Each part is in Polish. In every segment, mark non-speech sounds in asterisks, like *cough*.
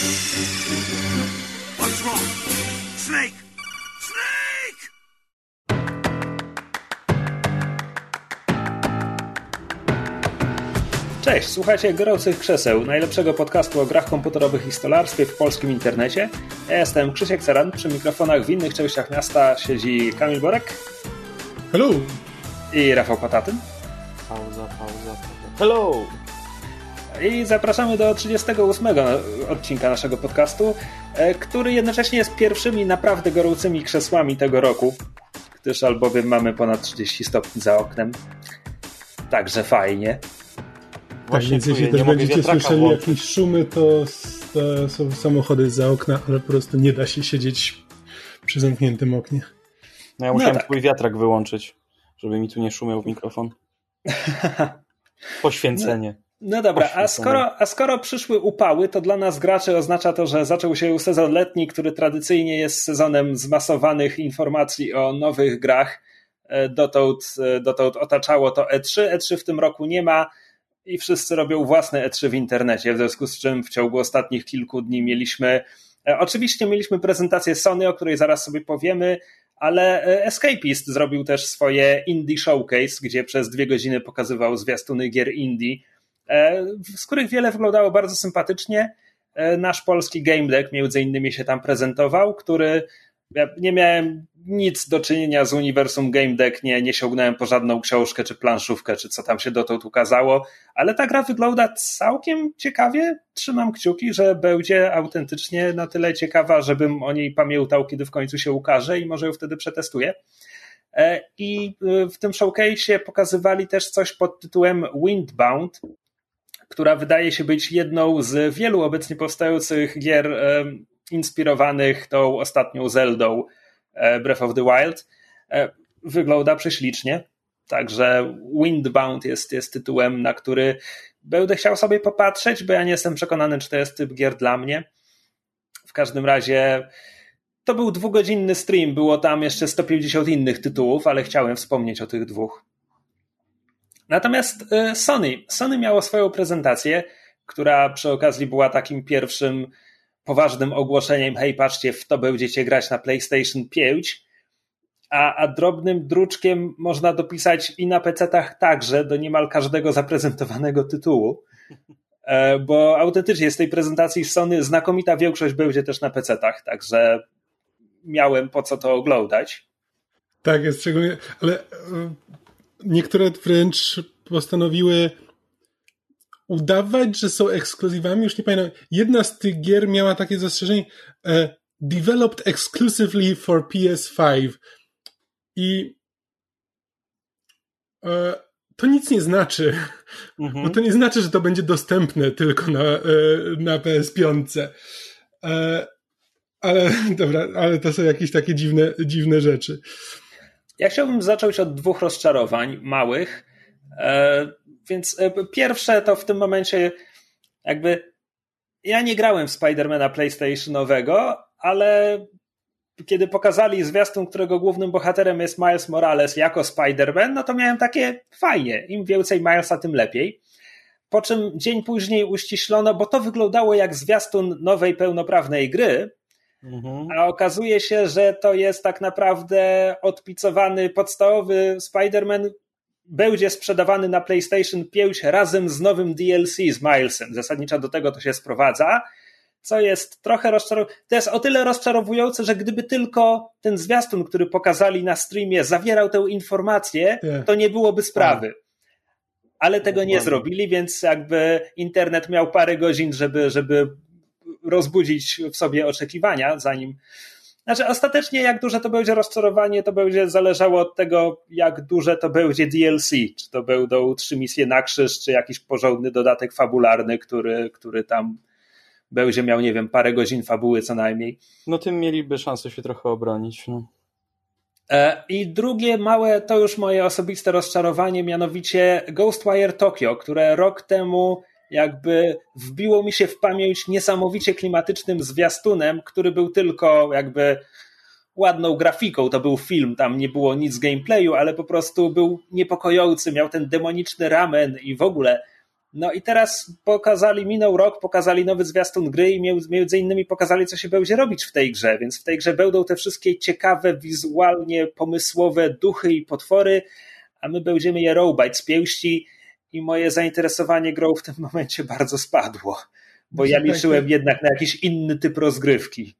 What's wrong? Snake! Snake! Cześć, słuchajcie Gorących Krzeseł, najlepszego podcastu o grach komputerowych i stolarstwie w polskim internecie. Ja jestem Krzysiek Ceran, przy mikrofonach w innych częściach miasta siedzi Kamil Borek Hello! i Rafał Patatyn. Pauza, pauza, pauza. Hello! I zapraszamy do 38 odcinka naszego podcastu, e, który jednocześnie jest pierwszymi naprawdę gorącymi krzesłami tego roku, gdyż albowiem mamy ponad 30 stopni za oknem. Także fajnie. Tak, więc jeśli też będziecie słyszeli włączyć. jakieś szumy, to, to są samochody za okna, ale po prostu nie da się siedzieć przy zamkniętym oknie. No ja musiałem tak. twój wiatrak wyłączyć, żeby mi tu nie szumiał w mikrofon. *laughs* Poświęcenie. No dobra, a skoro, a skoro przyszły upały, to dla nas graczy oznacza to, że zaczął się sezon letni, który tradycyjnie jest sezonem zmasowanych informacji o nowych grach. E, Dotąd, e, dotąd otaczało to E3. E3 w tym roku nie ma i wszyscy robią własne E3 w internecie, w związku z czym w ciągu ostatnich kilku dni mieliśmy, e, oczywiście mieliśmy prezentację Sony, o której zaraz sobie powiemy, ale Escapist zrobił też swoje Indie Showcase, gdzie przez dwie godziny pokazywał zwiastuny gier indie, z których wiele wyglądało bardzo sympatycznie. E, Nasz polski Game Deck między innymi się tam prezentował, który ja nie miałem nic do czynienia z uniwersum Game Deck, nie, nie sięgnąłem po żadną książkę czy planszówkę, czy co tam się dotąd ukazało, ale ta gra wygląda całkiem ciekawie. Trzymam kciuki, że będzie autentycznie na tyle ciekawa, żebym o niej pamiętał, kiedy w końcu się ukaże i może ją wtedy przetestuję. E, I w tym showcase pokazywali też coś pod tytułem Windbound, która wydaje się być jedną z wielu obecnie powstających gier inspirowanych tą ostatnią Zeldą e, Breath of the Wild. E, Wygląda prześlicznie, także Windbound jest, jest tytułem, na który będę chciał sobie popatrzeć, bo ja nie jestem przekonany, czy to jest typ gier dla mnie. W każdym razie to był dwugodzinny stream, było tam jeszcze 150 innych tytułów, ale chciałem wspomnieć o tych dwóch. Natomiast e, Sony, Sony miało swoją prezentację, która przy okazji była takim pierwszym poważnym ogłoszeniem, hej patrzcie, w to będziecie grać na PlayStation 5, a, a drobnym druczkiem można dopisać i na PC-tach także do niemal każdego zaprezentowanego tytułu, E, bo autentycznie z tej prezentacji Sony znakomita większość będzie też na PC-tach, także miałem po co to oglądać. Tak jest, szczególnie, ale e, niektóre wręcz postanowiły udawać, że są ekskluzywami, już nie pamiętam. Jedna z tych gier miała takie zastrzeżenie e, developed exclusively for PS5 i e, to nic nie znaczy, Mhm. bo to nie znaczy, że to będzie dostępne tylko na, e, na PS5. E, ale dobra, ale to są jakieś takie dziwne, dziwne rzeczy. Ja chciałbym zacząć od dwóch rozczarowań małych. E, Więc e, pierwsze to w tym momencie jakby ja nie grałem w Spidermana PlayStationowego, ale kiedy pokazali zwiastun, którego głównym bohaterem jest Miles Morales jako Spider-Man, no to miałem takie fajnie. Im więcej Milesa, tym lepiej. Po czym dzień później uściślono, bo to wyglądało jak zwiastun nowej pełnoprawnej gry, Mhm. a okazuje się, że to jest tak naprawdę odpicowany podstawowy Spider-Man będzie sprzedawany na PlayStation 5 razem z nowym DLC z Milesem. Zasadniczo do tego to się sprowadza, co jest trochę rozczarowujące. To jest o tyle rozczarowujące, że gdyby tylko ten zwiastun, który pokazali na streamie, zawierał tę informację, Tak. to nie byłoby sprawy. Ale tego nie zrobili, więc jakby internet miał parę godzin, żeby, żeby rozbudzić w sobie oczekiwania, zanim. Znaczy, ostatecznie, jak duże to będzie rozczarowanie, to będzie zależało od tego, jak duże to będzie DLC. Czy to będą trzy misje na krzyż, czy jakiś porządny dodatek fabularny, który, który tam będzie miał, nie wiem, parę godzin fabuły co najmniej. No tym mieliby szansę się trochę obronić. No. E, I drugie małe, to już moje osobiste rozczarowanie, mianowicie Ghostwire Tokyo, które rok temu jakby wbiło mi się w pamięć niesamowicie klimatycznym zwiastunem, który był tylko jakby ładną grafiką, to był film, tam nie było nic gameplayu, ale po prostu był niepokojący, miał ten demoniczny ramen i w ogóle. No i teraz pokazali, minął rok, pokazali nowy zwiastun gry i między innymi pokazali, co się będzie robić w tej grze, więc w tej grze będą te wszystkie ciekawe, wizualnie pomysłowe duchy i potwory, a my będziemy je rąbać z pięści i moje zainteresowanie grą w tym momencie bardzo spadło, bo ja liczyłem jednak na jakiś inny typ rozgrywki.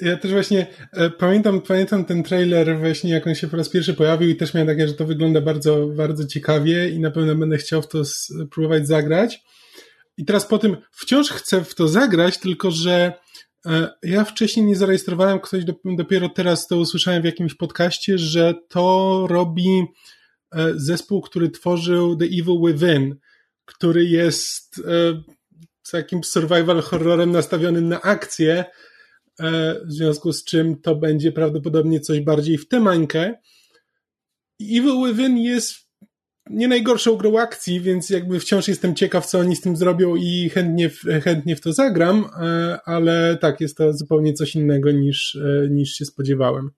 Ja też właśnie e, pamiętam, pamiętam ten trailer właśnie, jak on się po raz pierwszy pojawił i też miałem takie, że to wygląda bardzo, bardzo ciekawie i na pewno będę chciał w to spróbować zagrać. I teraz po tym wciąż chcę w to zagrać, tylko że e, ja wcześniej nie zarejestrowałem, ktoś dopiero teraz to usłyszałem w jakimś podcaście, że to robi zespół, który tworzył The Evil Within, który jest e, takim survival horrorem nastawionym na akcję, E, w związku z czym to będzie prawdopodobnie coś bardziej w tę mańkę. Evil Within jest nie najgorszą grą akcji, więc jakby wciąż jestem ciekaw, co oni z tym zrobią i chętnie, chętnie w to zagram, e, ale tak, jest to zupełnie coś innego niż, e, niż się spodziewałem.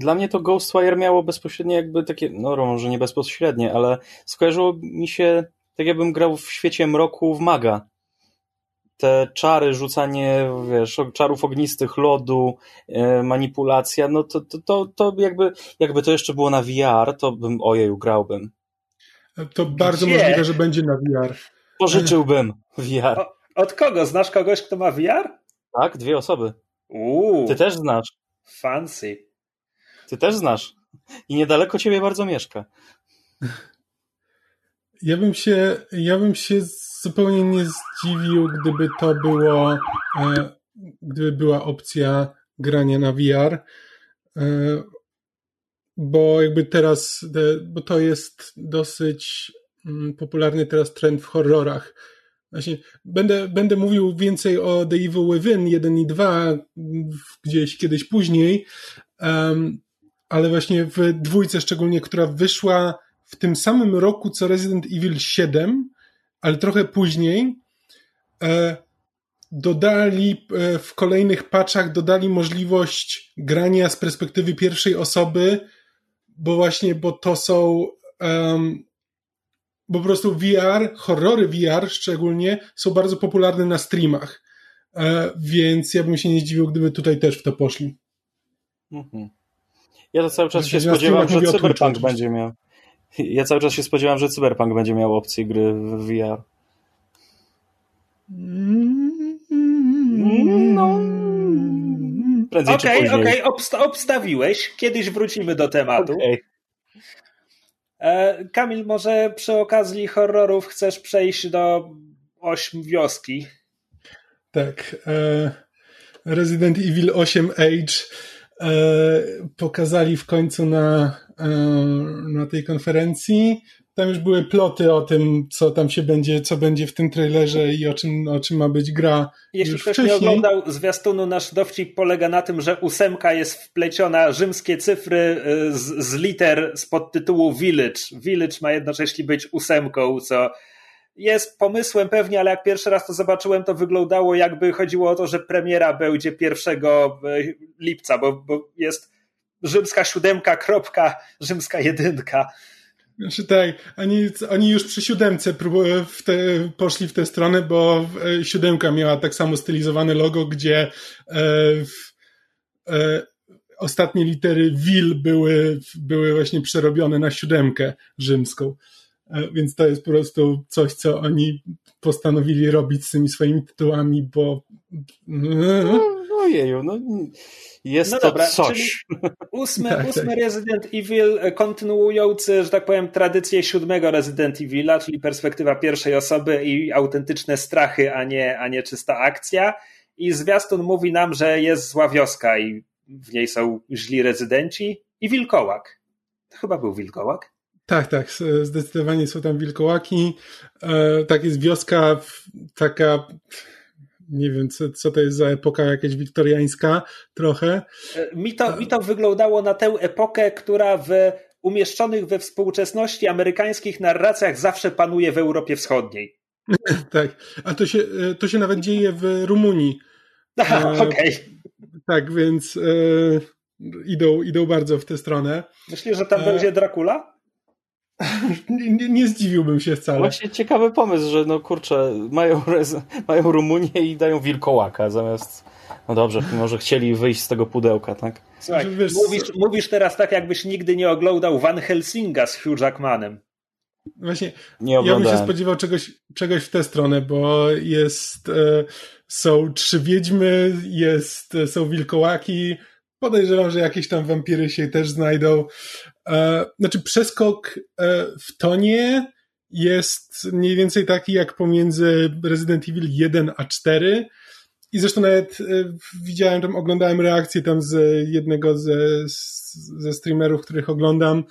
Dla mnie to Ghostwire miało bezpośrednie jakby takie, no może nie bezpośrednie, ale skojarzyło mi się tak jakbym grał w świecie mroku w Maga te czary, rzucanie, wiesz, czarów ognistych, lodu, e, manipulacja, no to, to, to, to jakby, jakby to jeszcze było na VR, to bym, ojeju, grałbym. To bardzo Gdzie? możliwe, że będzie na VR. Pożyczyłbym VR. O, od kogo? Znasz kogoś, kto ma VR? Tak, dwie osoby. Uuu. Ty też znasz. Fancy. Ty też znasz. I niedaleko ciebie bardzo mieszka. Ja bym się, ja bym się zupełnie nie zdziwił, gdyby to było, e, gdyby była opcja grania na VR, e, bo jakby teraz, bo to jest dosyć mm, popularny teraz trend w horrorach. Właśnie będę, będę mówił więcej o The Evil Within 1 i 2 gdzieś kiedyś później, ale właśnie w dwójce szczególnie, która wyszła w tym samym roku co Resident Evil 7, ale trochę później e, dodali e, w kolejnych patchach dodali możliwość grania z perspektywy pierwszej osoby, bo właśnie, bo to są um, bo po prostu VR, horrory VR szczególnie są bardzo popularne na streamach. E, więc ja bym się nie zdziwił, gdyby tutaj też w to poszli. Mhm. Ja to cały czas się spodziewam, że Cyberpunk będzie miał. Ja cały czas się spodziewam, że Cyberpunk będzie miał opcję gry w VR. No. Prędzej okej, okay, okej, okay. Obsta obstawiłeś. Kiedyś wrócimy do tematu. Okay. E, Kamil, może przy okazji horrorów chcesz przejść do ośm wioski? Tak. E, Resident Evil 8 Age pokazali w końcu na E, na tej konferencji. Tam już były ploty o tym, co tam się będzie, co będzie w tym trailerze i o czym, o czym ma być gra. Jeśli ktoś wcześniej. nie oglądał zwiastunu, nasz dowcip polega na tym, że ósemka jest wpleciona rzymskie cyfry e, z, z liter z podtytułu Village. Village ma jednocześnie być ósemką, co jest pomysłem pewnie, ale jak pierwszy raz to zobaczyłem, to wyglądało jakby chodziło o to, że premiera będzie 1 e, lipca, bo, bo jest rzymska siódemka, kropka, rzymska jedynka. Znaczy tak, oni, oni już przy siódemce w te, poszli w tę stronę, bo e, siódemka miała tak samo stylizowane logo, gdzie e, w, e, ostatnie litery wil były, były właśnie przerobione na siódemkę rzymską. E, więc to jest po prostu coś, co oni postanowili robić z tymi swoimi tytułami, bo... No, ojeju, no jest no to dobra, coś. *laughs* Ósmy, tak, ósmy tak. Resident Evil e, kontynuujący, że tak powiem, tradycję siódmego Resident Evila, czyli perspektywa pierwszej osoby i autentyczne strachy, a nie, a nie czysta akcja. I zwiastun mówi nam, że jest zła wioska i w niej są źli rezydenci i wilkołak. To chyba był wilkołak. Tak, tak, zdecydowanie są tam wilkołaki. E, tak jest wioska taka nie wiem, co, co to jest za epoka jakaś wiktoriańska trochę. E, mi to, mi to wyglądało na tę epokę, która w umieszczonych we współczesności amerykańskich narracjach zawsze panuje w Europie Wschodniej. *laughs* tak, a to się, e, to się nawet dzieje w Rumunii. *laughs* Aha, okej. Okay. Tak, więc e, idą, idą bardzo w tę stronę. Myślisz, że tam będzie Dracula? *laughs* nie, nie, zdziwiłbym się wcale. Właśnie ciekawy pomysł, że no kurczę, mają, mają Rumunię i dają wilkołaka zamiast. No dobrze, może chcieli wyjść z tego pudełka, tak? Słuchaj, wiesz, mówisz, mówisz teraz tak, jakbyś nigdy nie oglądał Van Helsinga z Hugh Jackmanem. Właśnie, nie ja bym się spodziewał czegoś, czegoś w tę stronę, bo jest, e, są trzy wiedźmy, jest, e, są wilkołaki, podejrzewam, że jakieś tam wampiry się też znajdą. E, znaczy przeskok e, w tonie jest mniej więcej taki jak pomiędzy Resident Evil 1 a 4, i zresztą nawet e, widziałem tam, oglądałem reakcję tam z jednego ze, ze streamerów, których oglądam,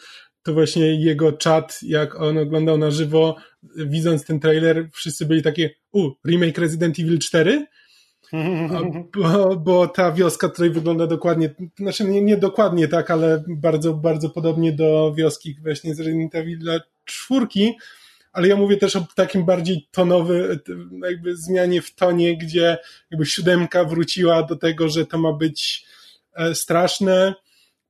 to właśnie jego czat, jak on oglądał na żywo, widząc ten trailer, wszyscy byli takie, u, remake Resident Evil 4? Bo, bo, ta wioska tutaj wygląda dokładnie, znaczy nie, nie dokładnie tak, ale bardzo, bardzo podobnie do wioski właśnie z Resident Evil 4, ale ja mówię też o takim bardziej tonowy, jakby zmianie w tonie, gdzie jakby siódemka wróciła do tego, że to ma być e, straszne,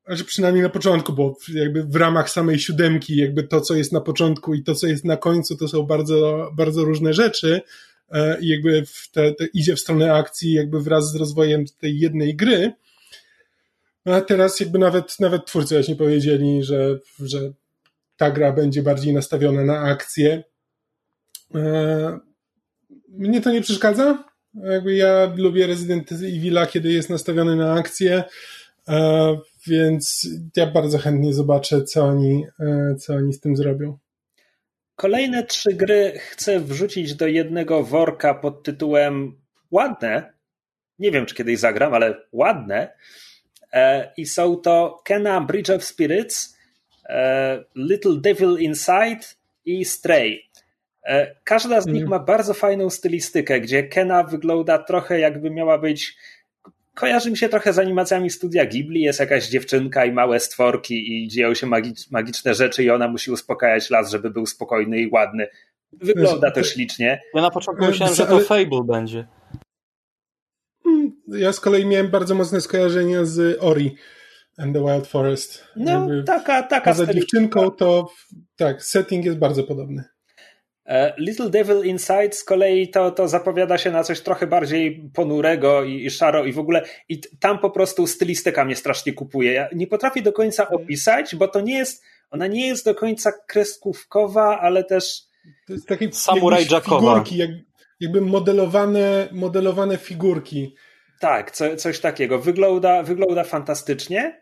że przynajmniej na początku, bo jakby w ramach samej siódemki, jakby to, co jest na początku i to, co jest na końcu, to są bardzo, bardzo różne rzeczy i jakby w te, te idzie w stronę akcji jakby wraz z rozwojem tej jednej gry. No a teraz jakby nawet, nawet twórcy właśnie powiedzieli, że, że ta gra będzie bardziej nastawiona na akcję. E, mnie to nie przeszkadza. Jakby ja lubię Resident Evil, kiedy jest nastawiony na akcję, e, więc ja bardzo chętnie zobaczę, co oni, e, co oni z tym zrobią. Kolejne trzy gry chcę wrzucić do jednego worka pod tytułem ładne. Nie wiem, czy kiedyś zagram, ale ładne. I są to Kena Bridge of Spirits, E, Little Devil Inside i Stray. E, każda z nich mhm. ma bardzo fajną stylistykę, gdzie Kena wygląda trochę jakby miała być. Kojarzy mi się trochę z animacjami studia Ghibli. Jest jakaś dziewczynka i małe stworki, i dzieją się magiczne rzeczy, i ona musi uspokajać las, żeby był spokojny i ładny. Wygląda to ślicznie. Ja na początku myślałem, że to Fable będzie. Hmm, ja z kolei miałem bardzo mocne skojarzenia z Ori and the Wild Forest. No, Jakby taka, taka Poza dziewczynką to tak, setting jest bardzo podobny. E, Little Devil Inside z kolei to, to zapowiada się na coś trochę bardziej ponurego i, i szaro i w ogóle i tam po prostu stylistyka mnie strasznie kupuje. Ja nie potrafię do końca mhm. opisać, bo to nie jest, ona nie jest do końca kreskówkowa, ale też to jest takie Samurai Jackowa. Figurki, jak, jakby modelowane, modelowane figurki. Tak, co, coś takiego. Wygląda, wygląda fantastycznie.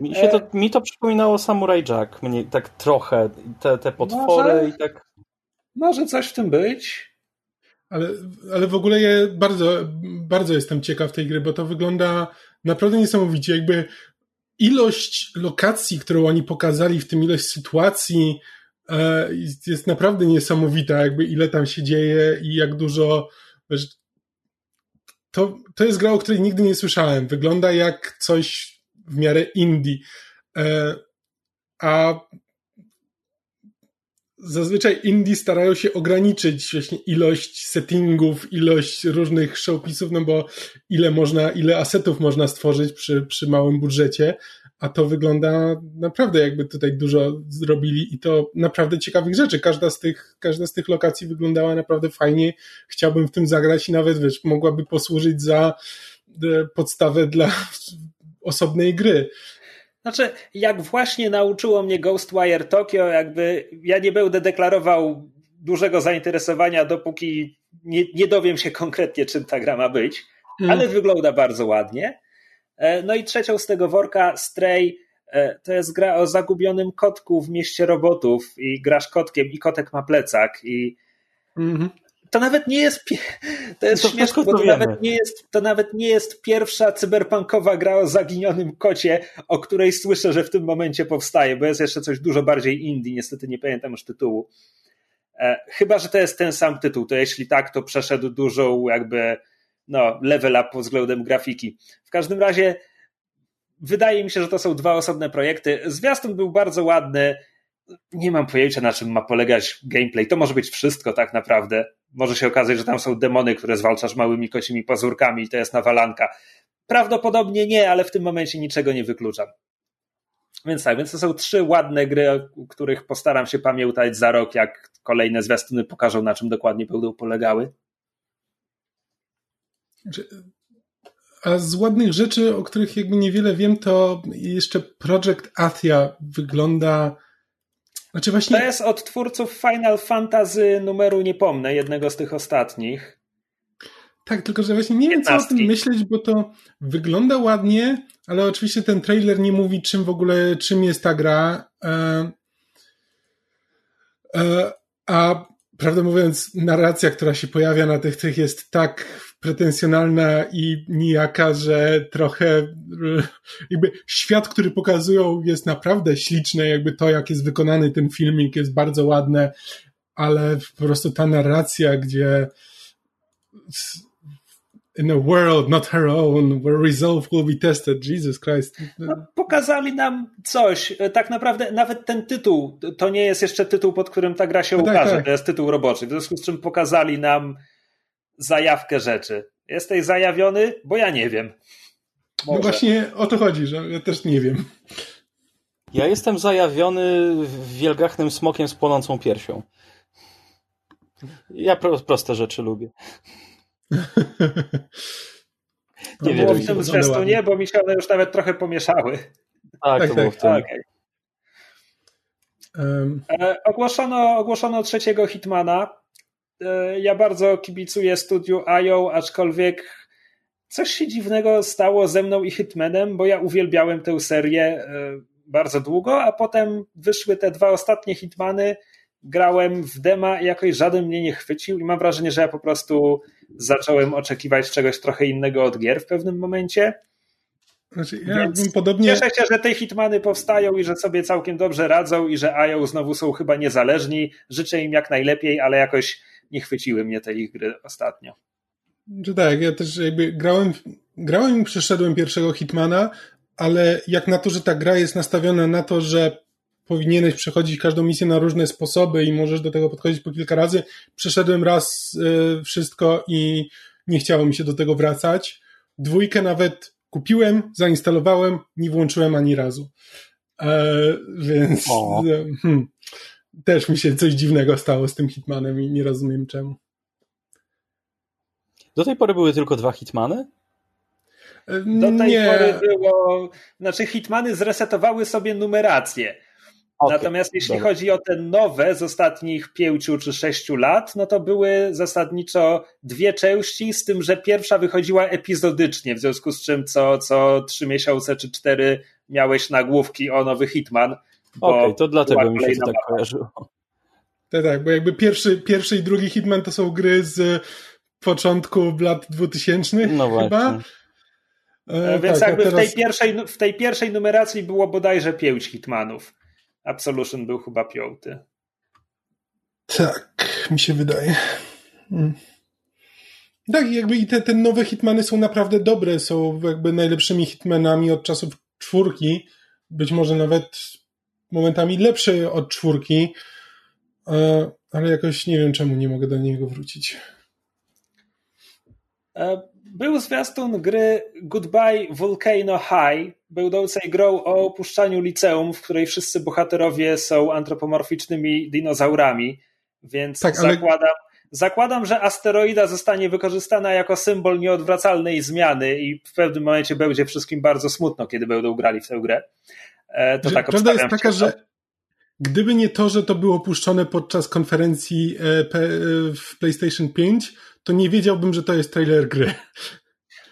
Mi, się to, e... mi to przypominało Samurai Jack, mnie tak trochę, te, te potwory może, i tak. Może coś w tym być. Ale, ale w ogóle ja bardzo, bardzo jestem ciekaw tej gry, bo to wygląda naprawdę niesamowicie. Jakby ilość lokacji, którą oni pokazali, w tym ilość sytuacji e, jest naprawdę niesamowita, jakby ile tam się dzieje i jak dużo wiesz, to, to jest gra, o której nigdy nie słyszałem. Wygląda jak coś w miarę indie. E, a zazwyczaj indie starają się ograniczyć właśnie ilość settingów, ilość różnych showpisów, no bo ile można, ile asetów można stworzyć przy, przy małym budżecie, a to wygląda naprawdę jakby tutaj dużo zrobili i to naprawdę ciekawych rzeczy. Każda z tych, każda z tych lokacji wyglądała naprawdę fajnie. Chciałbym w tym zagrać i nawet, wiesz, mogłaby posłużyć za e, podstawę dla *laughs* osobnej gry. Znaczy, jak właśnie nauczyło mnie Ghostwire Tokyo, jakby ja nie będę deklarował dużego zainteresowania, dopóki nie, nie dowiem się konkretnie, czym ta gra ma być, mm. ale wygląda bardzo ładnie. E, no i trzecią z tego worka, Stray, e, to jest gra o zagubionym kotku w mieście robotów i grasz kotkiem i kotek ma plecak i mm-hmm. To nawet nie jest to jest to śmieszne, bo to nawet, nie jest, to nawet nie jest pierwsza cyberpunkowa gra o zaginionym kocie, o której słyszę, że w tym momencie powstaje, bo jest jeszcze coś dużo bardziej indie, niestety nie pamiętam już tytułu. E, chyba, że to jest ten sam tytuł, to jeśli tak, to przeszedł dużą jakby no, level up pod względem grafiki. W każdym razie wydaje mi się, że to są dwa osobne projekty. Zwiastun był bardzo ładny. Nie mam pojęcia, na czym ma polegać gameplay. To może być wszystko tak naprawdę. Może się okazać, że tam są demony, które zwalczasz małymi kocimi pazurkami i to jest nawalanka. Prawdopodobnie nie, ale w tym momencie niczego nie wykluczam. Więc tak, więc to są trzy ładne gry, o których postaram się pamiętać za rok, jak kolejne zwiastuny pokażą, na czym dokładnie będą polegały. A z ładnych rzeczy, o których jakby niewiele wiem, to jeszcze Project Athia wygląda. Znaczy właśnie... To jest od twórców Final Fantasy numeru nie pomnę, jednego z tych ostatnich. Tak, tylko że właśnie nie wiem, co o tym myśleć, bo to wygląda ładnie, ale oczywiście ten trailer nie mówi, czym w ogóle, czym jest ta gra. E, e, a prawdę mówiąc, narracja, która się pojawia na tych tych jest tak pretensjonalna i nijaka, że trochę *laughs* jakby świat, który pokazują jest naprawdę śliczny, jakby to, jak jest wykonany ten filmik jest bardzo ładne, ale po prostu ta narracja, gdzie in a world not her own, where resolve will be tested. Jesus Christ. No, pokazali nam coś. Tak naprawdę nawet ten tytuł to nie jest jeszcze tytuł, pod którym ta gra się no ukaże. Tak, tak. To jest tytuł roboczy. W związku z czym pokazali nam zajawkę rzeczy. Jesteś zajawiony? Bo ja nie wiem. No Może. No właśnie o to chodzi, że ja też nie wiem. Ja jestem zajawiony wielgachnym smokiem z płonącą piersią. Ja proste rzeczy lubię. *laughs* nie wiem, w tym zresztą nie, bo mi się one już nawet trochę pomieszały. Tak, tak to tak, było w tym. Okay. Um. E, ogłoszono, ogłoszono trzeciego Hitmana. E, ja bardzo kibicuję studiu IO, aczkolwiek coś się dziwnego stało ze mną i Hitmanem, bo ja uwielbiałem tę serię e, bardzo długo, a potem wyszły te dwa ostatnie Hitmany grałem w dema i jakoś żaden mnie nie chwycił i mam wrażenie, że ja po prostu zacząłem oczekiwać czegoś trochę innego od gier w pewnym momencie. Znaczy, ja Więc bym podobnie... Cieszę się, że te hitmany powstają i że sobie całkiem dobrze radzą i że IO znowu są chyba niezależni. Życzę im jak najlepiej, ale jakoś nie chwyciły mnie te ich gry ostatnio. Czy tak, ja też jakby grałem, grałem i przeszedłem pierwszego Hitmana, ale jak na to, że ta gra jest nastawiona na to, że powinieneś przechodzić każdą misję na różne sposoby i możesz do tego podchodzić po kilka razy. Przeszedłem raz y, wszystko i nie chciało mi się do tego wracać. Dwójkę nawet kupiłem, zainstalowałem, nie włączyłem ani razu. E, więc e, hmm, też mi się coś dziwnego stało z tym Hitmanem i nie rozumiem czemu. Do tej pory były tylko dwa Hitmany? Do tej nie. pory było. Znaczy, Hitmany zresetowały sobie numerację. Okay, Natomiast jeśli dobra. chodzi o te nowe z ostatnich pięciu czy sześciu lat, no to były zasadniczo dwie części, z tym, że pierwsza wychodziła epizodycznie, w związku z czym co, co trzy miesiące czy cztery miałeś nagłówki o nowy Hitman. Okej, okay, to dlatego mi się to tak kojarzyło. Tak, tak, bo jakby pierwszy, pierwszy i drugi Hitman to są gry z początku lat 2000 no chyba. E, e, Więc tak, jakby teraz... w, tej pierwszej, w tej pierwszej numeracji było bodajże pięć Hitmanów. Absolution był chyba piąty. Tak, mi się wydaje. Hmm. Tak, jakby i te, te nowe Hitmany są naprawdę dobre, są jakby najlepszymi Hitmanami od czasów czwórki, być może nawet momentami lepsze od czwórki, e, ale jakoś nie wiem czemu nie mogę do niego wrócić. E, był zwiastun gry Goodbye Volcano High, będącej grą o opuszczaniu liceum, w której wszyscy bohaterowie są antropomorficznymi dinozaurami, więc tak, ale... zakładam, zakładam, że asteroida zostanie wykorzystana jako symbol nieodwracalnej zmiany i w pewnym momencie będzie wszystkim bardzo smutno, kiedy będą grali w tę grę. E, to że, tak prawda jest taka, że gdyby nie to, że to było opuszczone podczas konferencji e, w PlayStation 5, to nie wiedziałbym, że to jest trailer gry.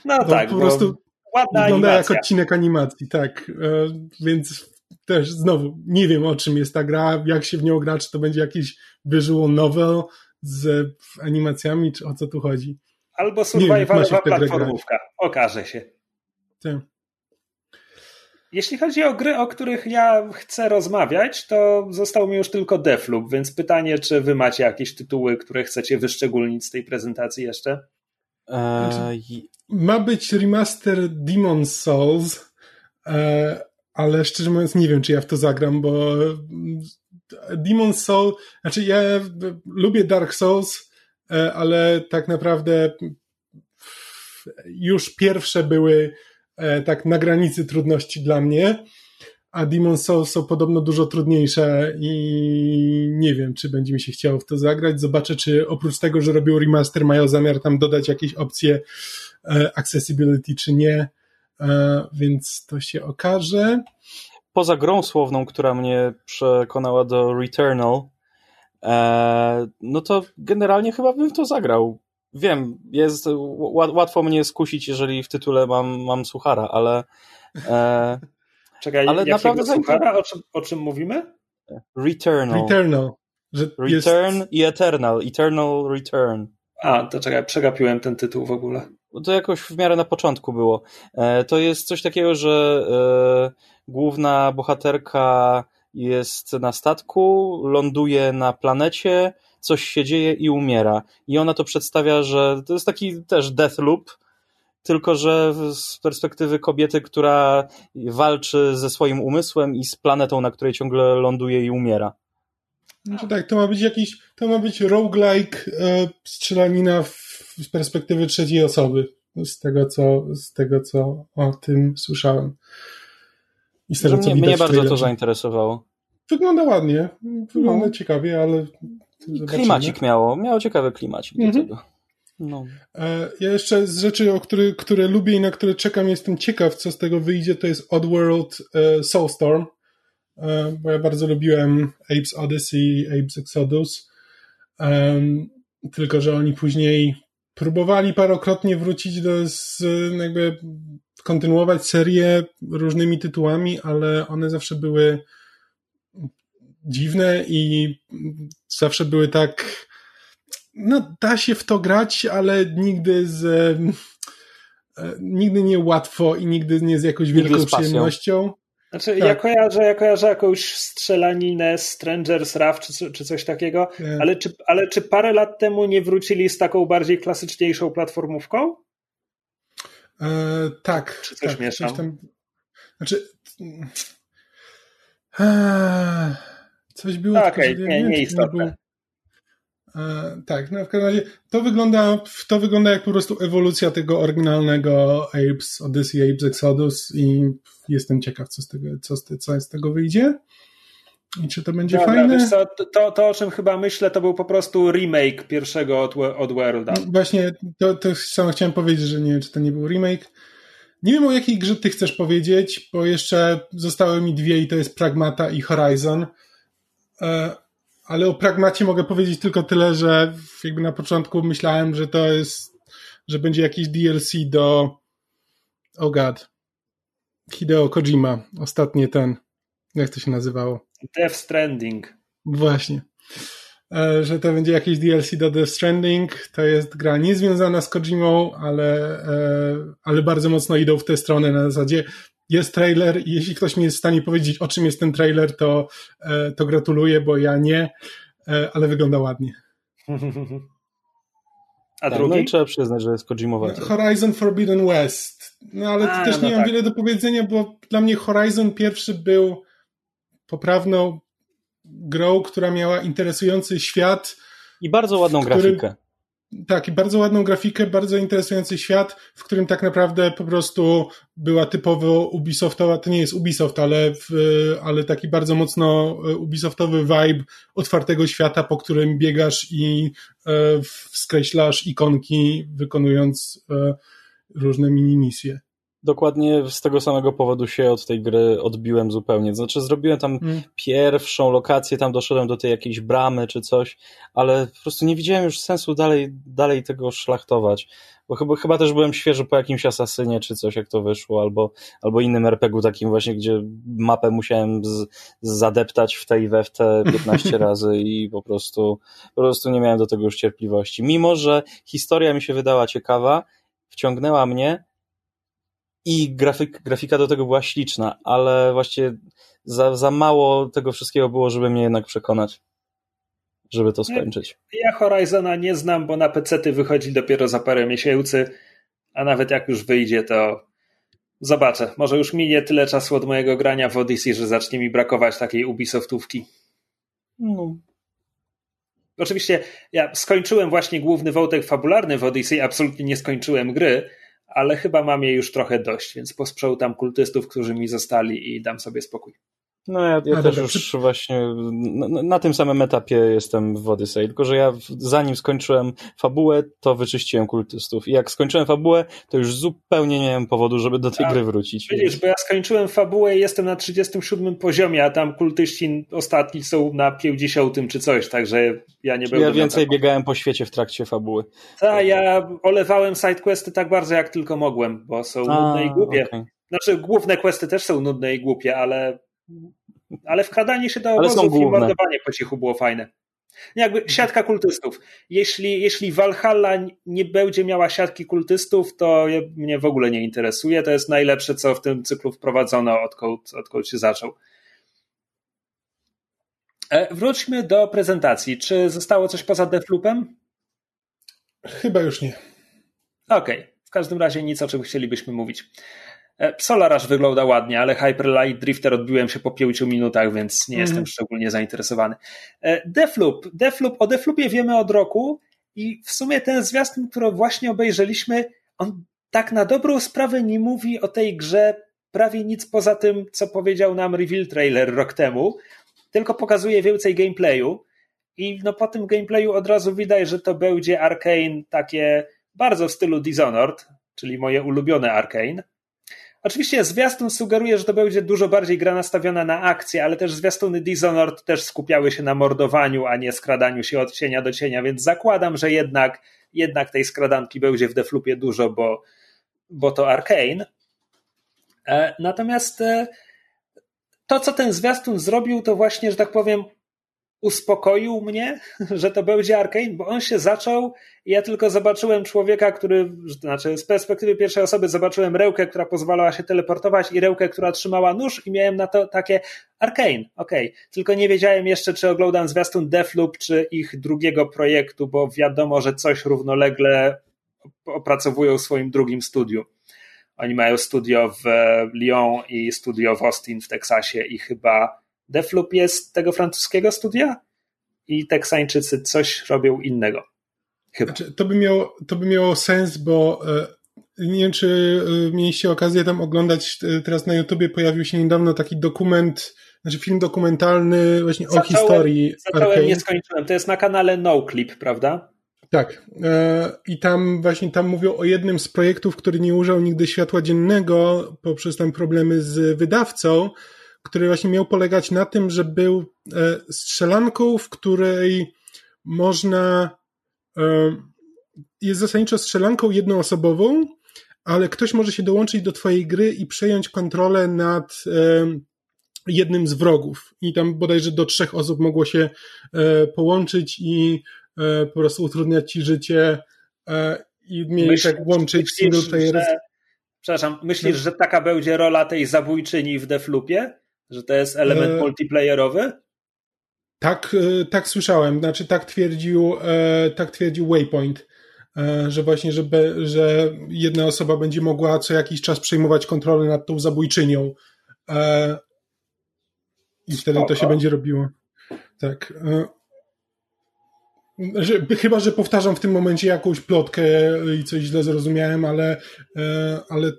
No tak, po prostu ładna wygląda animacja. jak odcinek animacji, tak. E, więc też znowu nie wiem o czym jest ta gra, jak się w nią gra, czy to będzie jakiś visual novel z animacjami, czy o co tu chodzi. Albo survivalowa platformówka. Okaże się. Tak. Jeśli chodzi o gry, o których ja chcę rozmawiać, to został mi już tylko Defloop, więc pytanie, czy wy macie jakieś tytuły, które chcecie wyszczególnić z tej prezentacji jeszcze? Eee... Ma być remaster Demon Souls, e, ale szczerze mówiąc nie wiem, czy ja w to zagram, bo Demon Souls, znaczy ja lubię Dark Souls, e, ale tak naprawdę już pierwsze były E, tak na granicy trudności dla mnie. a Demon Souls są podobno dużo trudniejsze i nie wiem, czy będzie mi się chciało w to zagrać. Zobaczę, czy oprócz tego, że robią remaster, mają zamiar tam dodać jakieś opcje e, accessibility, czy nie, e, więc to się okaże. Poza grą słowną, która mnie przekonała do Returnal, e, no to generalnie chyba bym to zagrał. Wiem, jest łatwo mnie skusić, jeżeli w tytule mam, mam suchara, ale e, *laughs* Czekaj, ale naprawdę suchara? O czym, o czym mówimy? Returnal. Returnal. Że Return jest... i Eternal. Eternal Return. A, to czekaj, przegapiłem ten tytuł w ogóle. To jakoś w miarę na początku było. E, to jest coś takiego, że e, główna bohaterka jest na statku, ląduje na planecie, coś się dzieje i umiera. I ona to przedstawia, że to jest taki też death loop, tylko że z perspektywy kobiety, która walczy ze swoim umysłem i z planetą, na której ciągle ląduje i umiera. Znaczy tak, to ma być jakiś, to ma być roguelike e, strzelanina w, z perspektywy trzeciej osoby. Z tego, co, z tego, co o tym słyszałem. I z tego, co mnie, mnie bardzo to zainteresowało. Wygląda ładnie, wygląda no. ciekawie, ale. Klimacik miało, miało ciekawy klimacik mhm. do tego. No. E, ja jeszcze z rzeczy, o które, które lubię i na które czekam, jestem ciekaw, co z tego wyjdzie, to jest Oddworld e, Soulstorm, e, bo ja bardzo lubiłem Apes Odyssey, Apes Exodus, tylko że oni później próbowali parokrotnie wrócić do, jakby kontynuować serię różnymi tytułami, ale one zawsze były dziwne i zawsze były tak no, da się w to grać, ale nigdy z e, nigdy nie łatwo i nigdy nie z jakąś wielką przyjemnością. Znaczy, tak. ja, kojarzę, ja kojarzę jakąś strzelaninę Stranger's Wrath czy, czy coś takiego, ale czy, ale czy parę lat temu nie wrócili z taką bardziej klasyczniejszą platformówką? E, tak. Czy coś tak, mieszam? Coś tam, znaczy... E, coś było... Okej, okay, nie, nie, nie istotne. E, tak, no w każdym razie to wygląda, to wygląda jak po prostu ewolucja tego oryginalnego Apes Odyssey, Apes Exodus i jestem ciekaw, co z tego, co, z, co z tego wyjdzie. I czy to będzie Dobra, fajne? Co, to, to, o czym chyba myślę, to był po prostu remake pierwszego od, od Worlda. No, właśnie, to, to samo chciałem powiedzieć, że nie wiem, czy to nie był remake. Nie wiem, o jakiej grze ty chcesz powiedzieć, bo jeszcze zostały mi dwie i to jest Pragmata i Horizon. E, ale o pragmacie mogę powiedzieć tylko tyle, że jakby na początku myślałem, że to jest, że będzie jakiś DLC do oh god Hideo Kojima, ostatnie ten jak to się nazywało? Death Stranding. Właśnie. E, że to będzie jakiś DLC do Death Stranding. To jest gra niezwiązana z Kojimą, ale, e, ale bardzo mocno idą w tę stronę na zasadzie jest trailer i jeśli ktoś mi jest w stanie powiedzieć, o czym jest ten trailer, to, e, to gratuluję, bo ja nie, e, ale wygląda ładnie. *laughs* A tak, drugi? No i trzeba przyznać, że jest Kojimowaty. Horizon Forbidden West. No ale A, też no nie tak. mam wiele do powiedzenia, bo dla mnie Horizon pierwszy był poprawną grą, która miała interesujący świat. I bardzo ładną grafikę. Tak, i bardzo ładną grafikę, bardzo interesujący świat, w którym tak naprawdę po prostu była typowo Ubisoftowa, to nie jest Ubisoft, ale, w, ale taki bardzo mocno e, Ubisoftowy vibe otwartego świata, po którym biegasz i e, skreślasz ikonki, wykonując e, różne mini misje dokładnie z tego samego powodu się od tej gry odbiłem zupełnie. Znaczy, zrobiłem tam hmm. pierwszą lokację, tam doszedłem do tej jakiejś bramy czy coś, ale po prostu nie widziałem już sensu dalej, dalej tego szlachtować. Bo chyba, chyba też byłem świeży po jakimś asasynie czy coś, jak to wyszło, albo, albo innym RPG-u takim właśnie, gdzie mapę musiałem z, zadeptać w tej we w te 15 *laughs* razy i po prostu, po prostu nie miałem do tego już cierpliwości. Mimo, że historia mi się wydała ciekawa, wciągnęła mnie, i grafik, grafika do tego była śliczna, ale właśnie za, za mało tego wszystkiego było, żeby mnie jednak przekonać, żeby to skończyć. Ja Horizona nie znam, bo na PC wychodzi dopiero za parę miesięcy, a nawet jak już wyjdzie, to zobaczę. Może już minie tyle czasu od mojego grania w Odyssey, że zacznie mi brakować takiej Ubisoftówki. No. Oczywiście ja skończyłem właśnie główny wątek fabularny w Odyssey, absolutnie nie skończyłem gry, ale chyba mam jej już trochę dość, więc posprzątam kultystów, którzy mi zostali i dam sobie spokój. No ja, ja też już właśnie na, na, tym samym etapie jestem w Odyssey, tylko że ja zanim skończyłem fabułę, to wyczyściłem kultystów i jak skończyłem fabułę, to już zupełnie nie miałem powodu, żeby do tej a, gry wrócić. Widzisz, bo ja skończyłem fabułę i jestem na 37 poziomie, a tam kultyści ostatni są na 50 czy coś, także ja nie będę... Ja więcej biegałem po świecie w trakcie fabuły. Tak, ja olewałem sidequesty tak bardzo jak tylko mogłem, bo są a, nudne i głupie. Okay. Znaczy główne questy też są nudne i głupie, ale ale wkradanie się do obozów i mordowanie po cichu było fajne. Jakby siatka kultystów. Jeśli, jeśli Valhalla nie będzie miała siatki kultystów, to mnie w ogóle nie interesuje. To jest najlepsze, co w tym cyklu wprowadzono, odkąd, odkąd się zaczął. E, wróćmy do prezentacji. Czy zostało coś poza Defloopem? Chyba już nie. Okej. Okay. W każdym razie nic, o czym chcielibyśmy mówić. E, Solar wygląda ładnie, ale Hyper Light Drifter odbiłem się po pięciu minutach, więc nie mm. jestem szczególnie zainteresowany. E, Defloop. Defloop. O Defloopie wiemy od roku i w sumie ten zwiastun, który właśnie obejrzeliśmy, on tak na dobrą sprawę nie mówi o tej grze prawie nic poza tym, co powiedział nam reveal trailer rok temu, tylko pokazuje więcej gameplayu i no po tym gameplayu od razu widać, że to będzie Arkane takie bardzo w stylu Dishonored, czyli moje ulubione Arkane Oczywiście zwiastun sugeruje, że to będzie dużo bardziej gra nastawiona na akcję, ale też zwiastuny Dishonored też skupiały się na mordowaniu, a nie skradaniu się od cienia do cienia, więc zakładam, że jednak, jednak tej skradanki będzie w Deflupie dużo, bo, bo to Arkane. E, natomiast e, to, co ten zwiastun zrobił, to właśnie, że tak powiem, uspokoił mnie, *laughs* że to będzie Arkane, bo on się zaczął i ja tylko zobaczyłem człowieka, który, znaczy z perspektywy pierwszej osoby zobaczyłem rełkę, która pozwalała się teleportować i rełkę, która trzymała nóż i miałem na to takie Arkane, okej. Okay. Tylko nie wiedziałem jeszcze, czy oglądam zwiastun Deathloop, czy ich drugiego projektu, bo wiadomo, że coś równolegle opracowują w swoim drugim studiu. Oni mają studio w Lyon i studio w Austin w Teksasie i chyba Defloop jest tego francuskiego studia i Teksańczycy coś robią innego. Chyba. Znaczy, to, by miało, to by miało sens, bo e, nie wiem, czy e, mieliście okazję tam oglądać, e, teraz na YouTubie pojawił się niedawno taki dokument, znaczy film dokumentalny właśnie zacząłem, o historii. Zacząłem, Arcane. nie skończyłem. To jest na kanale NoClip, prawda? Tak. I tam właśnie tam mówią o jednym z projektów, który nie ujrzał nigdy światła dziennego poprzez tam problemy z wydawcą, który właśnie miał polegać na tym, że był e, strzelanką, w której można e, jest zasadniczo strzelanką jednoosobową, ale ktoś może się dołączyć do twojej gry i przejąć kontrolę nad e, jednym z wrogów. I tam bodajże do trzech osób mogło się połączyć i po prostu utrudniać ci życie i mieli tak łączyć single player. Przepraszam, myślisz, no. że taka będzie rola tej zabójczyni w Deflupie? Że to jest element e... multiplayerowy? Tak, e, tak słyszałem. Znaczy tak twierdził, e, tak twierdził Waypoint, e, że właśnie, że, że jedna osoba będzie mogła co jakiś czas przejmować kontrolę nad tą zabójczynią. I Spoko. wtedy to się będzie robiło. Tak. Że, chyba, że powtarzam w tym momencie jakąś plotkę i coś źle zrozumiałem, ale, ale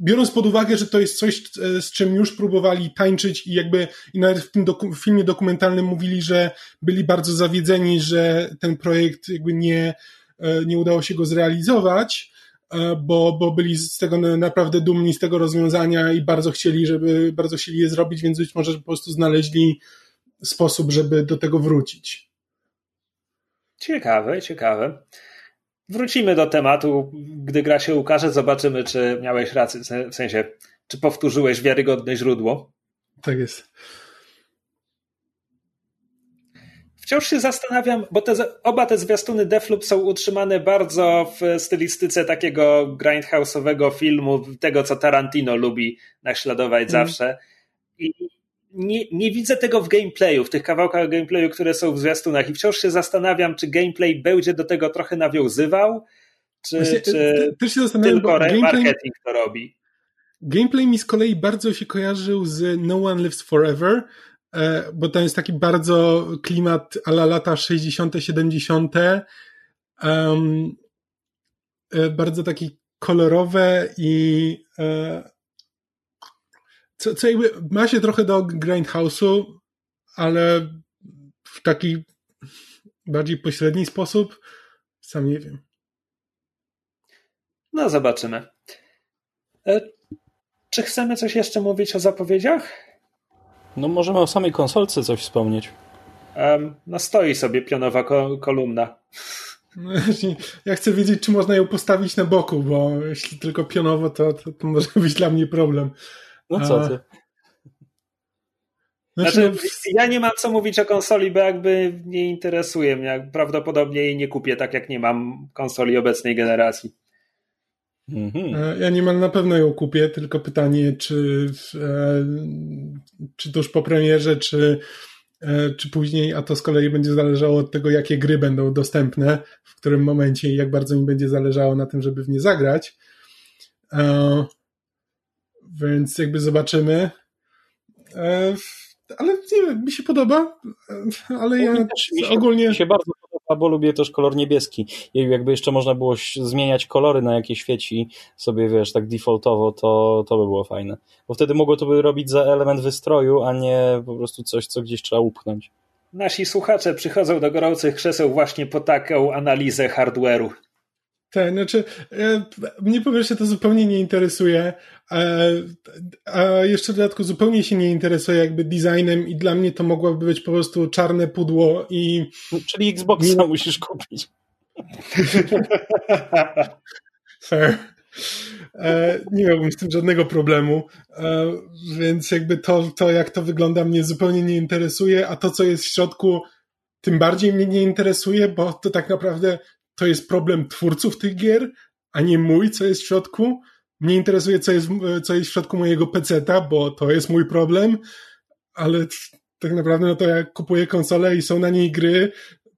biorąc pod uwagę, że to jest coś, e, z czym już próbowali tańczyć i jakby i nawet w tym doku, filmie dokumentalnym mówili, że byli bardzo zawiedzeni, że ten projekt jakby nie, e, nie udało się go zrealizować, e, bo, bo byli z tego naprawdę dumni z tego rozwiązania i bardzo chcieli, żeby, bardzo chcieli je zrobić, więc być może po prostu znaleźli sposób, żeby do tego wrócić. Ciekawe, ciekawe. Wrócimy do tematu, gdy gra się ukaże, zobaczymy, czy miałeś rację, w sensie, czy powtórzyłeś wiarygodne źródło. Tak jest. Wciąż się zastanawiam, bo te, oba te zwiastuny Defloop są utrzymane bardzo w stylistyce takiego grindhouse'owego filmu, tego co Tarantino lubi naśladować mm. zawsze. I nie, nie widzę tego w gameplayu, w tych kawałkach gameplayu, które są w zwiastunach i wciąż się zastanawiam, czy gameplay będzie do tego trochę nawiązywał, czy, Właśnie, czy też się tylko gameplay, marketing to robi. Gameplay mi z kolei bardzo się kojarzył z No One Lives Forever, e, bo to jest taki bardzo klimat ala lata 60., 70. Um, bardzo taki kolorowe i e, co, co jakby ma się trochę do Grindhouse'u, ale w taki bardziej pośredni sposób. Sam nie wiem. No, zobaczymy. E, czy chcemy coś jeszcze mówić o zapowiedziach? No możemy o samej konsolce coś wspomnieć. Um, no stoi sobie pionowa ko kolumna. No, ja chcę wiedzieć, czy można ją postawić na boku, bo jeśli tylko pionowo, to, to, to może być dla mnie problem. No co ty? Znaczy, znaczy, ja nie mam co mówić o konsoli, bo jakby nie interesuje mnie. Prawdopodobnie jej nie kupię, tak jak nie mam konsoli obecnej generacji. Mhm. E, ja niemal na pewno ją kupię, tylko pytanie, czy, e, czy tuż po premierze, czy, e, czy później, a to z kolei będzie zależało od tego, jakie gry będą dostępne, w którym momencie i jak bardzo mi będzie zależało na tym, żeby w nie zagrać. Więc jakby zobaczymy ale nie wiem, mi się podoba, ale ja też, mi się, ogólnie... Mi się bardzo podoba, bo lubię też kolor niebieski. I jakby jeszcze można było zmieniać kolory, na jakie świeci sobie, wiesz, tak defaultowo, to, to by było fajne. Bo wtedy mogło to by robić za element wystroju, a nie po prostu coś, co gdzieś trzeba upchnąć. Nasi słuchacze przychodzą do gorących krzeseł właśnie po taką analizę hardware'u. Tak, znaczy, e, mnie po pierwsze to zupełnie nie interesuje, a, a jeszcze w dodatku zupełnie się nie interesuje jakby designem i dla mnie to mogłoby być po prostu czarne pudło i... No, czyli Xboxa nie... musisz kupić. *laughs* Fair. E, nie miałbym z tym żadnego problemu, e, więc jakby to, to, jak to wygląda, mnie zupełnie nie interesuje, a to, co jest w środku, tym bardziej mnie nie interesuje, bo to tak naprawdę to jest problem twórców tych gier, a nie mój, co jest w środku. Mnie interesuje, co jest, co jest w środku mojego peceta, bo to jest mój problem, ale tak naprawdę no to jak kupuję konsolę i są na niej gry,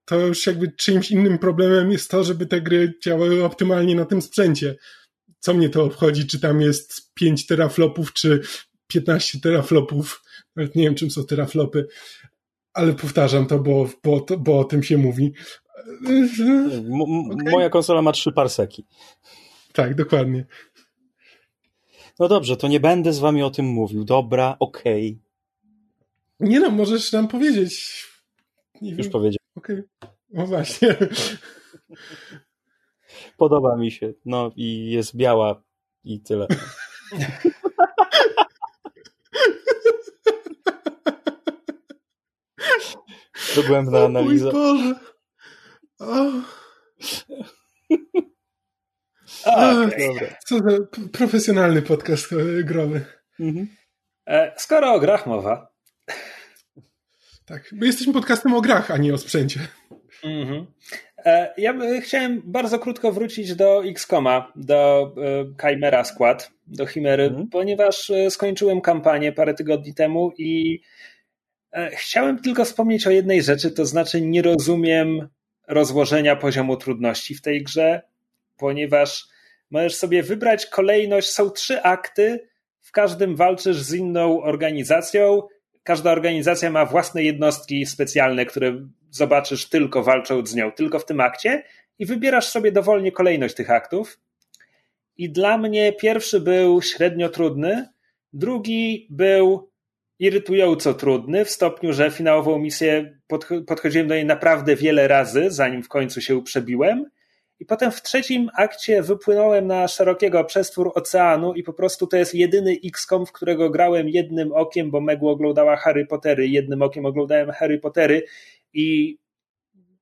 to już jakby czymś innym problemem jest to, żeby te gry działały optymalnie na tym sprzęcie. Co mnie to obchodzi, czy tam jest 5 teraflopów, czy 15 teraflopów. Nawet nie wiem, czym są teraflopy, ale powtarzam to, bo, bo, bo o tym się mówi. M okay. Moja konsola ma trzy parseki. Tak, dokładnie. No dobrze, to nie będę z wami o tym mówił. Dobra, okej. Okay. Nie no, możesz nam powiedzieć. Nie Już powiedziałem. Okej. Okay. No właśnie. Podoba mi się. No i jest biała i tyle. *laughs* Dogłębna analiza. Boże. O. *laughs* A, okay. Co za profesjonalny podcast e, growy. Mhm. E, skoro o grach mowa. Tak, my jesteśmy podcastem o grach, a nie o sprzęcie. Mhm. E, ja chciałem bardzo krótko wrócić do X-Koma, do Chimera Skład, do Chimery, mhm. ponieważ skończyłem kampanię parę tygodni temu i chciałem tylko wspomnieć o jednej rzeczy, to znaczy nie rozumiem rozłożenia poziomu trudności w tej grze, ponieważ możesz sobie wybrać kolejność. Są trzy akty, w każdym walczysz z inną organizacją. Każda organizacja ma własne jednostki specjalne, które zobaczysz tylko walcząc z nią, tylko w tym akcie, i wybierasz sobie dowolnie kolejność tych aktów. I dla mnie pierwszy był średnio trudny, drugi był irytująco trudny, w stopniu, że finałową misję podchodziłem do niej naprawdę wiele razy, zanim w końcu się przebiłem. I potem w trzecim akcie wypłynąłem na szerokiego przestwór oceanu i po prostu to jest jedyny XCOM, w którego grałem jednym okiem, bo Megu oglądała Harry Pottery, jednym okiem oglądałem Harry Pottery i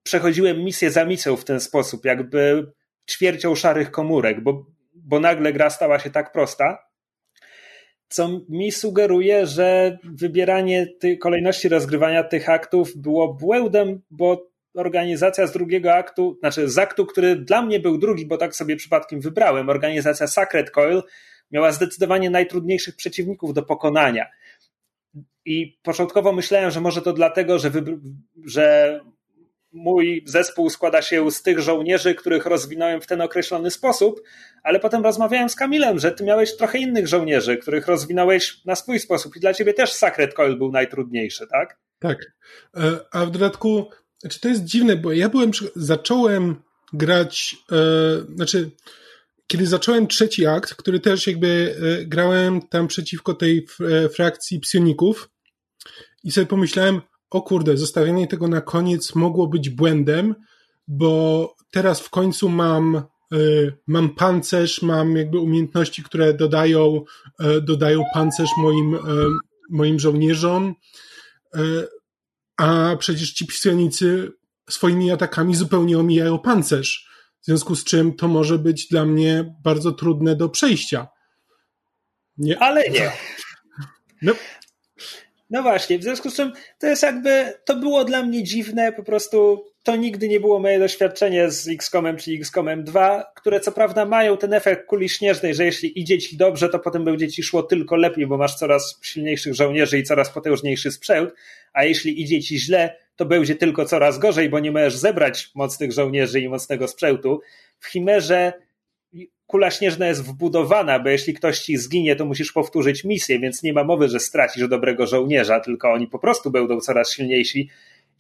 przechodziłem misję za misją w ten sposób, jakby ćwiercią szarych komórek, bo, bo nagle gra stała się tak prosta co mi sugeruje, że wybieranie tej kolejności rozgrywania tych aktów było błędem, bo organizacja z drugiego aktu, znaczy z aktu, który dla mnie był drugi, bo tak sobie przypadkiem wybrałem, organizacja Sacred Coil miała zdecydowanie najtrudniejszych przeciwników do pokonania. I początkowo myślałem, że może to dlatego, że, że mój zespół składa się z tych żołnierzy, których rozwinąłem w ten określony sposób, ale potem rozmawiałem z Kamilem, że ty miałeś trochę innych żołnierzy, których rozwinąłeś na swój sposób i dla ciebie też Sacred Coil był najtrudniejszy, tak? Tak. E, a w dodatku, znaczy to jest dziwne, bo ja byłem, zacząłem grać, e, znaczy kiedy zacząłem trzeci akt, który też jakby e, grałem tam przeciwko tej frakcji psioników i sobie pomyślałem, o kurde, zostawienie tego na koniec mogło być błędem, bo teraz w końcu mam mam pancerz, mam jakby umiejętności, które dodają, dodają pancerz moim, moim żołnierzom, a przecież ci psionicy swoimi atakami zupełnie omijają pancerz. W związku z czym to może być dla mnie bardzo trudne do przejścia. Nie. Ale nie. No. No właśnie, w związku z czym to jest jakby, to było dla mnie dziwne, po prostu to nigdy nie było moje doświadczenie z XCOMem czy XCOMem 2, które co prawda mają ten efekt kuli śnieżnej, że jeśli idzie ci dobrze, to potem będzie ci szło tylko lepiej, bo masz coraz silniejszych żołnierzy i coraz potężniejszy sprzęt, a jeśli idzie ci źle, to będzie tylko coraz gorzej, bo nie możesz zebrać mocnych żołnierzy i mocnego sprzętu. W Chimerze kula śnieżna jest wbudowana, bo jeśli ktoś ci zginie, to musisz powtórzyć misję, więc nie ma mowy, że stracisz dobrego żołnierza, tylko oni po prostu będą coraz silniejsi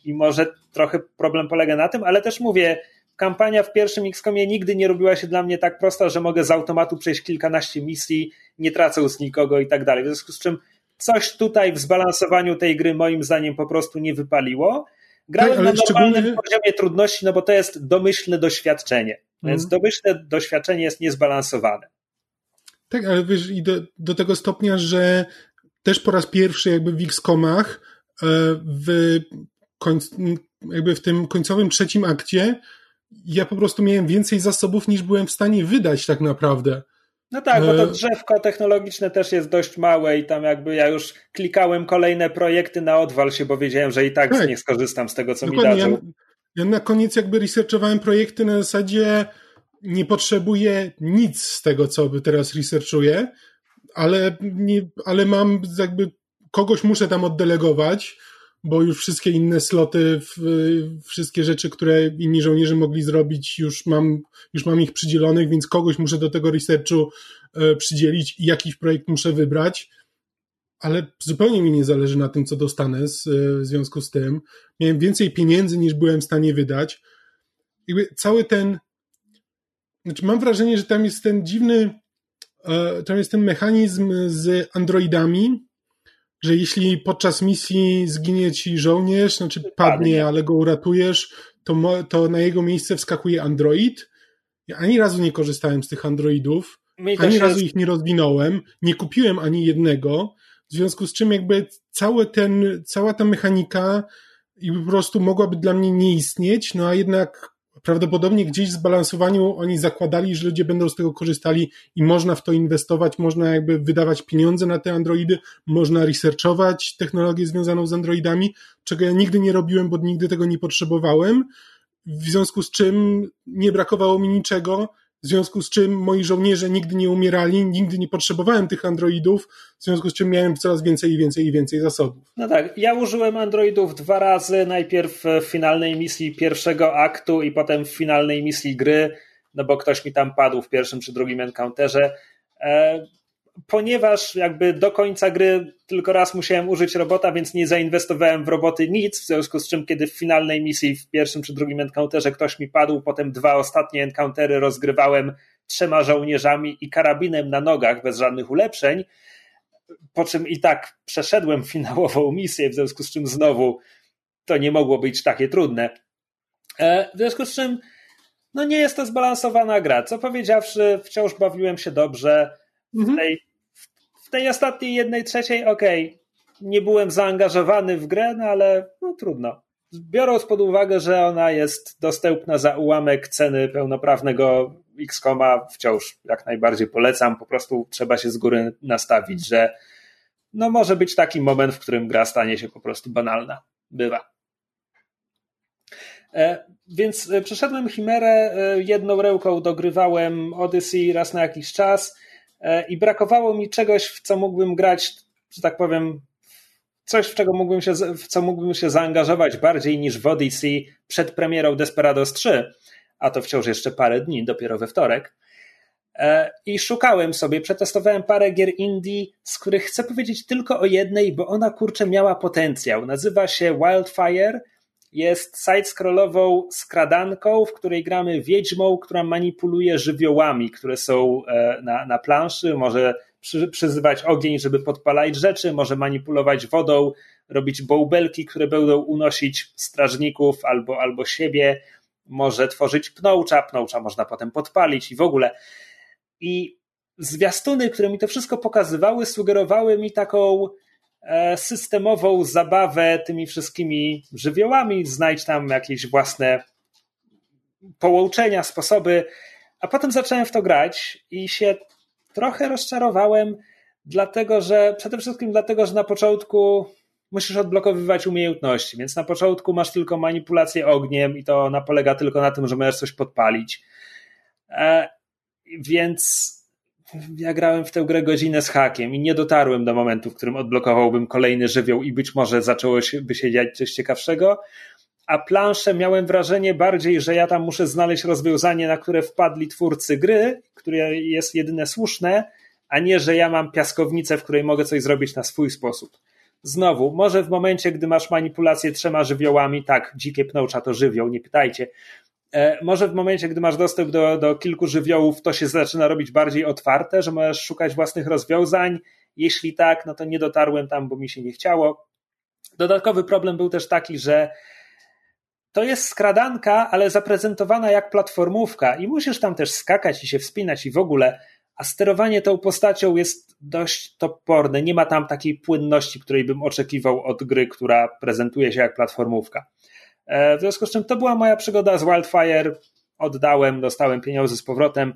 i może trochę problem polega na tym, ale też mówię, kampania w pierwszym XCOMie nigdy nie robiła się dla mnie tak prosta, że mogę z automatu przejść kilkanaście misji, nie tracę z nikogo i tak dalej. W związku z czym coś tutaj w zbalansowaniu tej gry moim zdaniem po prostu nie wypaliło. Grałem tak, na normalnym szczególnie... poziomie trudności, no bo to jest domyślne doświadczenie. Mhm. Więc domyślne doświadczenie jest niezbalansowane. Tak, ale wiesz, i do, do tego stopnia, że też po raz pierwszy jakby w X-komach e, w, jakby w tym końcowym trzecim akcie ja po prostu miałem więcej zasobów niż byłem w stanie wydać tak naprawdę. No tak, bo to e, drzewko technologiczne też jest dość małe i tam jakby ja już klikałem kolejne projekty na odwal się, bo wiedziałem, że i tak, tak. nie skorzystam z tego, co Dokładnie. mi dadzą. Ja, ja na koniec jakby researchowałem projekty na zasadzie nie potrzebuję nic z tego, co teraz researchuję, ale, nie, ale mam jakby kogoś muszę tam oddelegować, bo już wszystkie inne sloty, wszystkie rzeczy, które inni żołnierze mogli zrobić, już mam, już mam ich przydzielonych, więc kogoś muszę do tego researchu e, przydzielić i jakiś projekt muszę wybrać. Ale zupełnie mi nie zależy na tym, co dostanę z, w związku z tym. Miałem więcej pieniędzy niż byłem w stanie wydać. Jakby cały ten. Znaczy, mam wrażenie, że tam jest ten dziwny. E, tam jest ten mechanizm z androidami, że jeśli podczas misji zginie ci żołnierz, znaczy padnie, ale go uratujesz, to, to na jego miejsce wskakuje android. Ja ani razu nie korzystałem z tych androidów, ani razu ich nie rozwinąłem, nie kupiłem ani jednego, w związku z czym jakby cały ten, cała ta mechanika i po prostu mogłaby dla mnie nie istnieć, no a jednak prawdopodobnie gdzieś w zbalansowaniu oni zakładali, że ludzie będą z tego korzystali i można w to inwestować, można jakby wydawać pieniądze na te Androidy, można researchować technologię związaną z Androidami, czego ja nigdy nie robiłem, bo nigdy tego nie potrzebowałem, w związku z czym nie brakowało mi niczego, w związku z czym moi żołnierze nigdy nie umierali, nigdy nie potrzebowałem tych androidów, w związku z czym miałem coraz więcej i więcej i więcej zasobów. No tak, ja użyłem androidów dwa razy, najpierw w finalnej misji pierwszego aktu i potem w finalnej misji gry, no bo ktoś mi tam padł w pierwszym czy drugim encounterze. Ponieważ jakby do końca gry tylko raz musiałem użyć robota, więc nie zainwestowałem w roboty nic, w związku z czym kiedy w finalnej misji w pierwszym czy drugim encounterze ktoś mi padł, potem dwa ostatnie encountery rozgrywałem trzema żołnierzami i karabinem na nogach bez żadnych ulepszeń, po czym i tak przeszedłem *laughs* finałową misję, w związku z czym znowu to nie mogło być takie trudne. E, w związku z czym no nie jest to zbalansowana gra. Co powiedziawszy, wciąż bawiłem się dobrze. W mhm. tej w tej ostatniej jednej trzeciej, okej, okay, nie byłem zaangażowany w grę, no ale no, trudno. Biorąc pod uwagę, że ona jest dostępna za ułamek ceny pełnoprawnego X-Koma, wciąż jak najbardziej polecam. Po prostu trzeba się z góry nastawić, że no może być taki moment, w którym gra stanie się po prostu banalna. Bywa. E, więc e, przeszedłem Chimerę, e, jedną ręką dogrywałem Odyssey raz na jakiś czas i brakowało mi czegoś, w co mógłbym grać, że tak powiem, coś, w, czego mógłbym się, w co mógłbym się zaangażować bardziej niż w Odyssey przed premierą Desperados 3, a to wciąż jeszcze parę dni, dopiero we wtorek. E, I szukałem sobie, przetestowałem parę gier indie, z których chcę powiedzieć tylko o jednej, bo ona kurczę miała potencjał. Nazywa się Wildfire jest side-scrollową skradanką, w której gramy wiedźmą, która manipuluje żywiołami, które są e, na, na planszy, może przy, przyzywać ogień, żeby podpalać rzeczy, może manipulować wodą, robić bołbelki, które będą unosić strażników albo, albo siebie, może tworzyć pnącza, pnącza można potem podpalić i w ogóle. I zwiastuny, które mi to wszystko pokazywały, sugerowały mi taką systemową zabawę tymi wszystkimi żywiołami, znajdź tam jakieś własne połączenia, sposoby, a potem zacząłem w to grać i się trochę rozczarowałem, dlatego że przede wszystkim dlatego, że na początku musisz odblokowywać umiejętności, więc na początku masz tylko manipulację ogniem i to ona polega tylko na tym, że możesz coś podpalić. E, więc ja grałem w tę grę godzinę z hakiem i nie dotarłem do momentu, w którym odblokowałbym kolejny żywioł i być może zaczęło by się dziać coś ciekawszego. A planszę miałem wrażenie bardziej, że ja tam muszę znaleźć rozwiązanie, na które wpadli twórcy gry, które jest jedyne słuszne, a nie, że ja mam piaskownicę, w której mogę coś zrobić na swój sposób. Znowu, może w momencie, gdy masz manipulację trzema żywiołami, tak, dzikie pnącza to żywioł, nie pytajcie, może w momencie, gdy masz dostęp do, do kilku żywiołów, to się zaczyna robić bardziej otwarte, że możesz szukać własnych rozwiązań. Jeśli tak, no to nie dotarłem tam, bo mi się nie chciało. Dodatkowy problem był też taki, że to jest skradanka, ale zaprezentowana jak platformówka i musisz tam też skakać i się wspinać i w ogóle, a sterowanie tą postacią jest dość toporne. Nie ma tam takiej płynności, której bym oczekiwał od gry, która prezentuje się jak platformówka. E, w związku z czym to była moja przygoda z Wildfire. Oddałem, dostałem pieniądze z powrotem.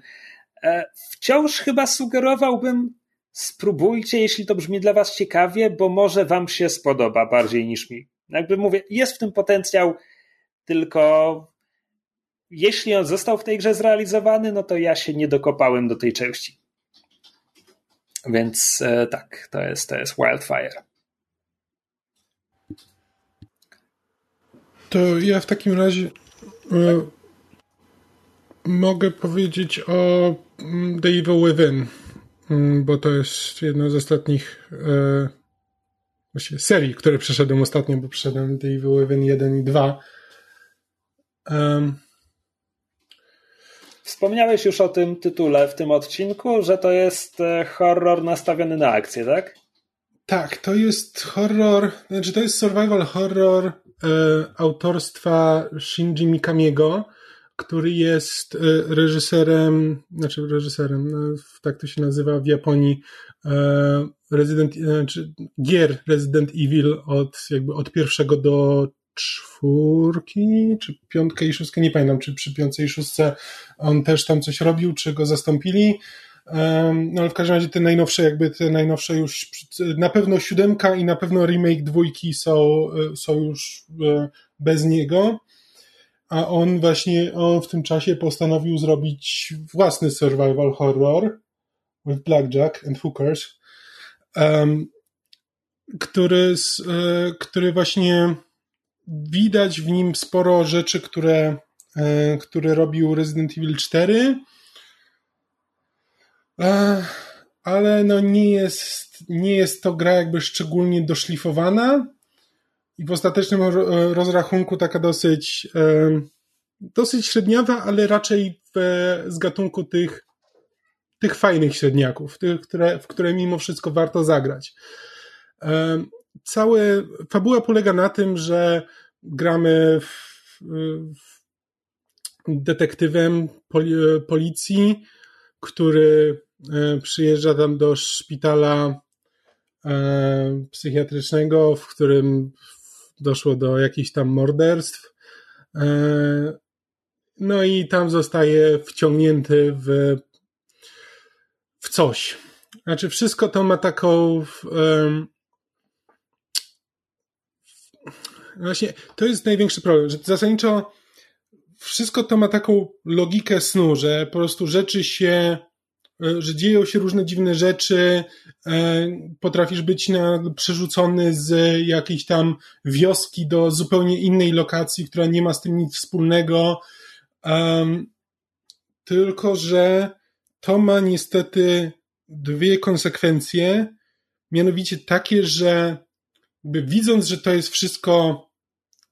E, wciąż chyba sugerowałbym, spróbujcie, jeśli to brzmi dla Was ciekawie, bo może Wam się spodoba bardziej niż mi. Jakby mówię, jest w tym potencjał, tylko jeśli on został w tej grze zrealizowany, no to ja się nie dokopałem do tej części. Więc e, tak, to jest, to jest Wildfire. To ja w takim razie e, mogę powiedzieć o mm, The Evil Within, mm, bo to jest jedna z ostatnich e, właściwie serii, które przeszedłem ostatnio, bo przeszedłem The Evil Within 1 i 2. Um, Wspomniałeś już o tym tytule w tym odcinku, że to jest e, horror nastawiony na akcję, tak? Tak, to jest horror, znaczy to jest survival horror autorstwa Shinji Mikamiego, który jest e, reżyserem, znaczy reżyserem, no, tak to się nazywa w Japonii, e, Resident, znaczy gier Resident Evil od, jakby od pierwszego do czwórki, czy piątkę i szóstkę, nie pamiętam, czy przy piątce i szóstce on też tam coś robił, czy go zastąpili. No ale w każdym razie te najnowsze, jakby te najnowsze już, na pewno siódemka i na pewno remake dwójki są, e, są już e, bez niego. A on właśnie, on w tym czasie postanowił zrobić własny survival horror with Blackjack and Hookers, um, który, e, który właśnie widać w nim sporo rzeczy, które, które robił Resident Evil 4, ale no nie jest, nie jest to gra jakby szczególnie doszlifowana i w ostatecznym rozrachunku taka dosyć dosyć średniawa, ale raczej w, z gatunku tych tych fajnych średniaków, tych, które, w które mimo wszystko warto zagrać. Całe, fabuła polega na tym, że gramy w, w detektywem poli, policji, który e, przyjeżdża tam do szpitala e, psychiatrycznego, w którym doszło do jakichś tam morderstw. E, no i tam zostaje wciągnięty w, w coś. Znaczy, wszystko to ma taką. Właśnie, to jest największy problem, że zasadniczo wszystko to ma taką logikę snu, że po prostu rzeczy się, e, że dzieją się różne dziwne rzeczy, e, potrafisz być przerzucony z jakiejś tam wioski do zupełnie innej lokacji, która nie ma z tym nic wspólnego. Tylko, że to ma niestety dwie konsekwencje, mianowicie takie, że widząc, że to jest wszystko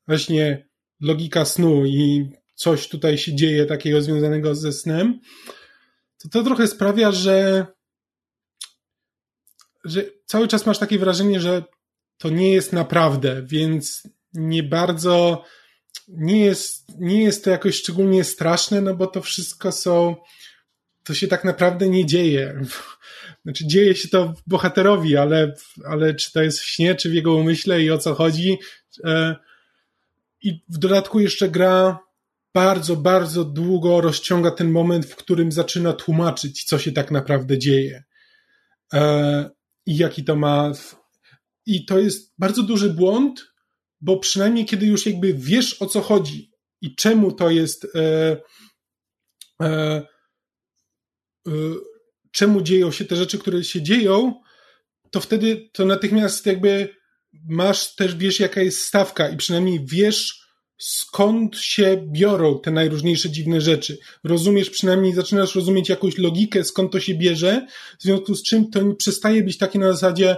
właśnie logika snu i coś tutaj się dzieje takiego związanego ze snem, to to trochę sprawia, że, że cały czas masz takie wrażenie, że to nie jest naprawdę, więc nie bardzo nie jest, nie jest to jakoś szczególnie straszne, no bo to wszystko są, to się tak naprawdę nie dzieje. *laughs* Znaczy, dzieje się to bohaterowi, ale, ale czy to jest w śnie, czy w jego umyśle i o co chodzi. E, I w dodatku jeszcze gra bardzo, bardzo długo rozciąga ten moment, w którym zaczyna tłumaczyć, co się tak naprawdę dzieje. E, I jaki to ma. I to jest bardzo duży błąd, bo przynajmniej kiedy już jakby wiesz o co chodzi i czemu to jest, e, e, e, czemu dzieją się te rzeczy, które się dzieją, to wtedy to natychmiast jakby masz też, wiesz jaka jest stawka i przynajmniej wiesz skąd się biorą te najróżniejsze dziwne rzeczy. Rozumiesz przynajmniej, zaczynasz rozumieć jakąś logikę, skąd to się bierze, w związku z czym to przestaje być takie na zasadzie,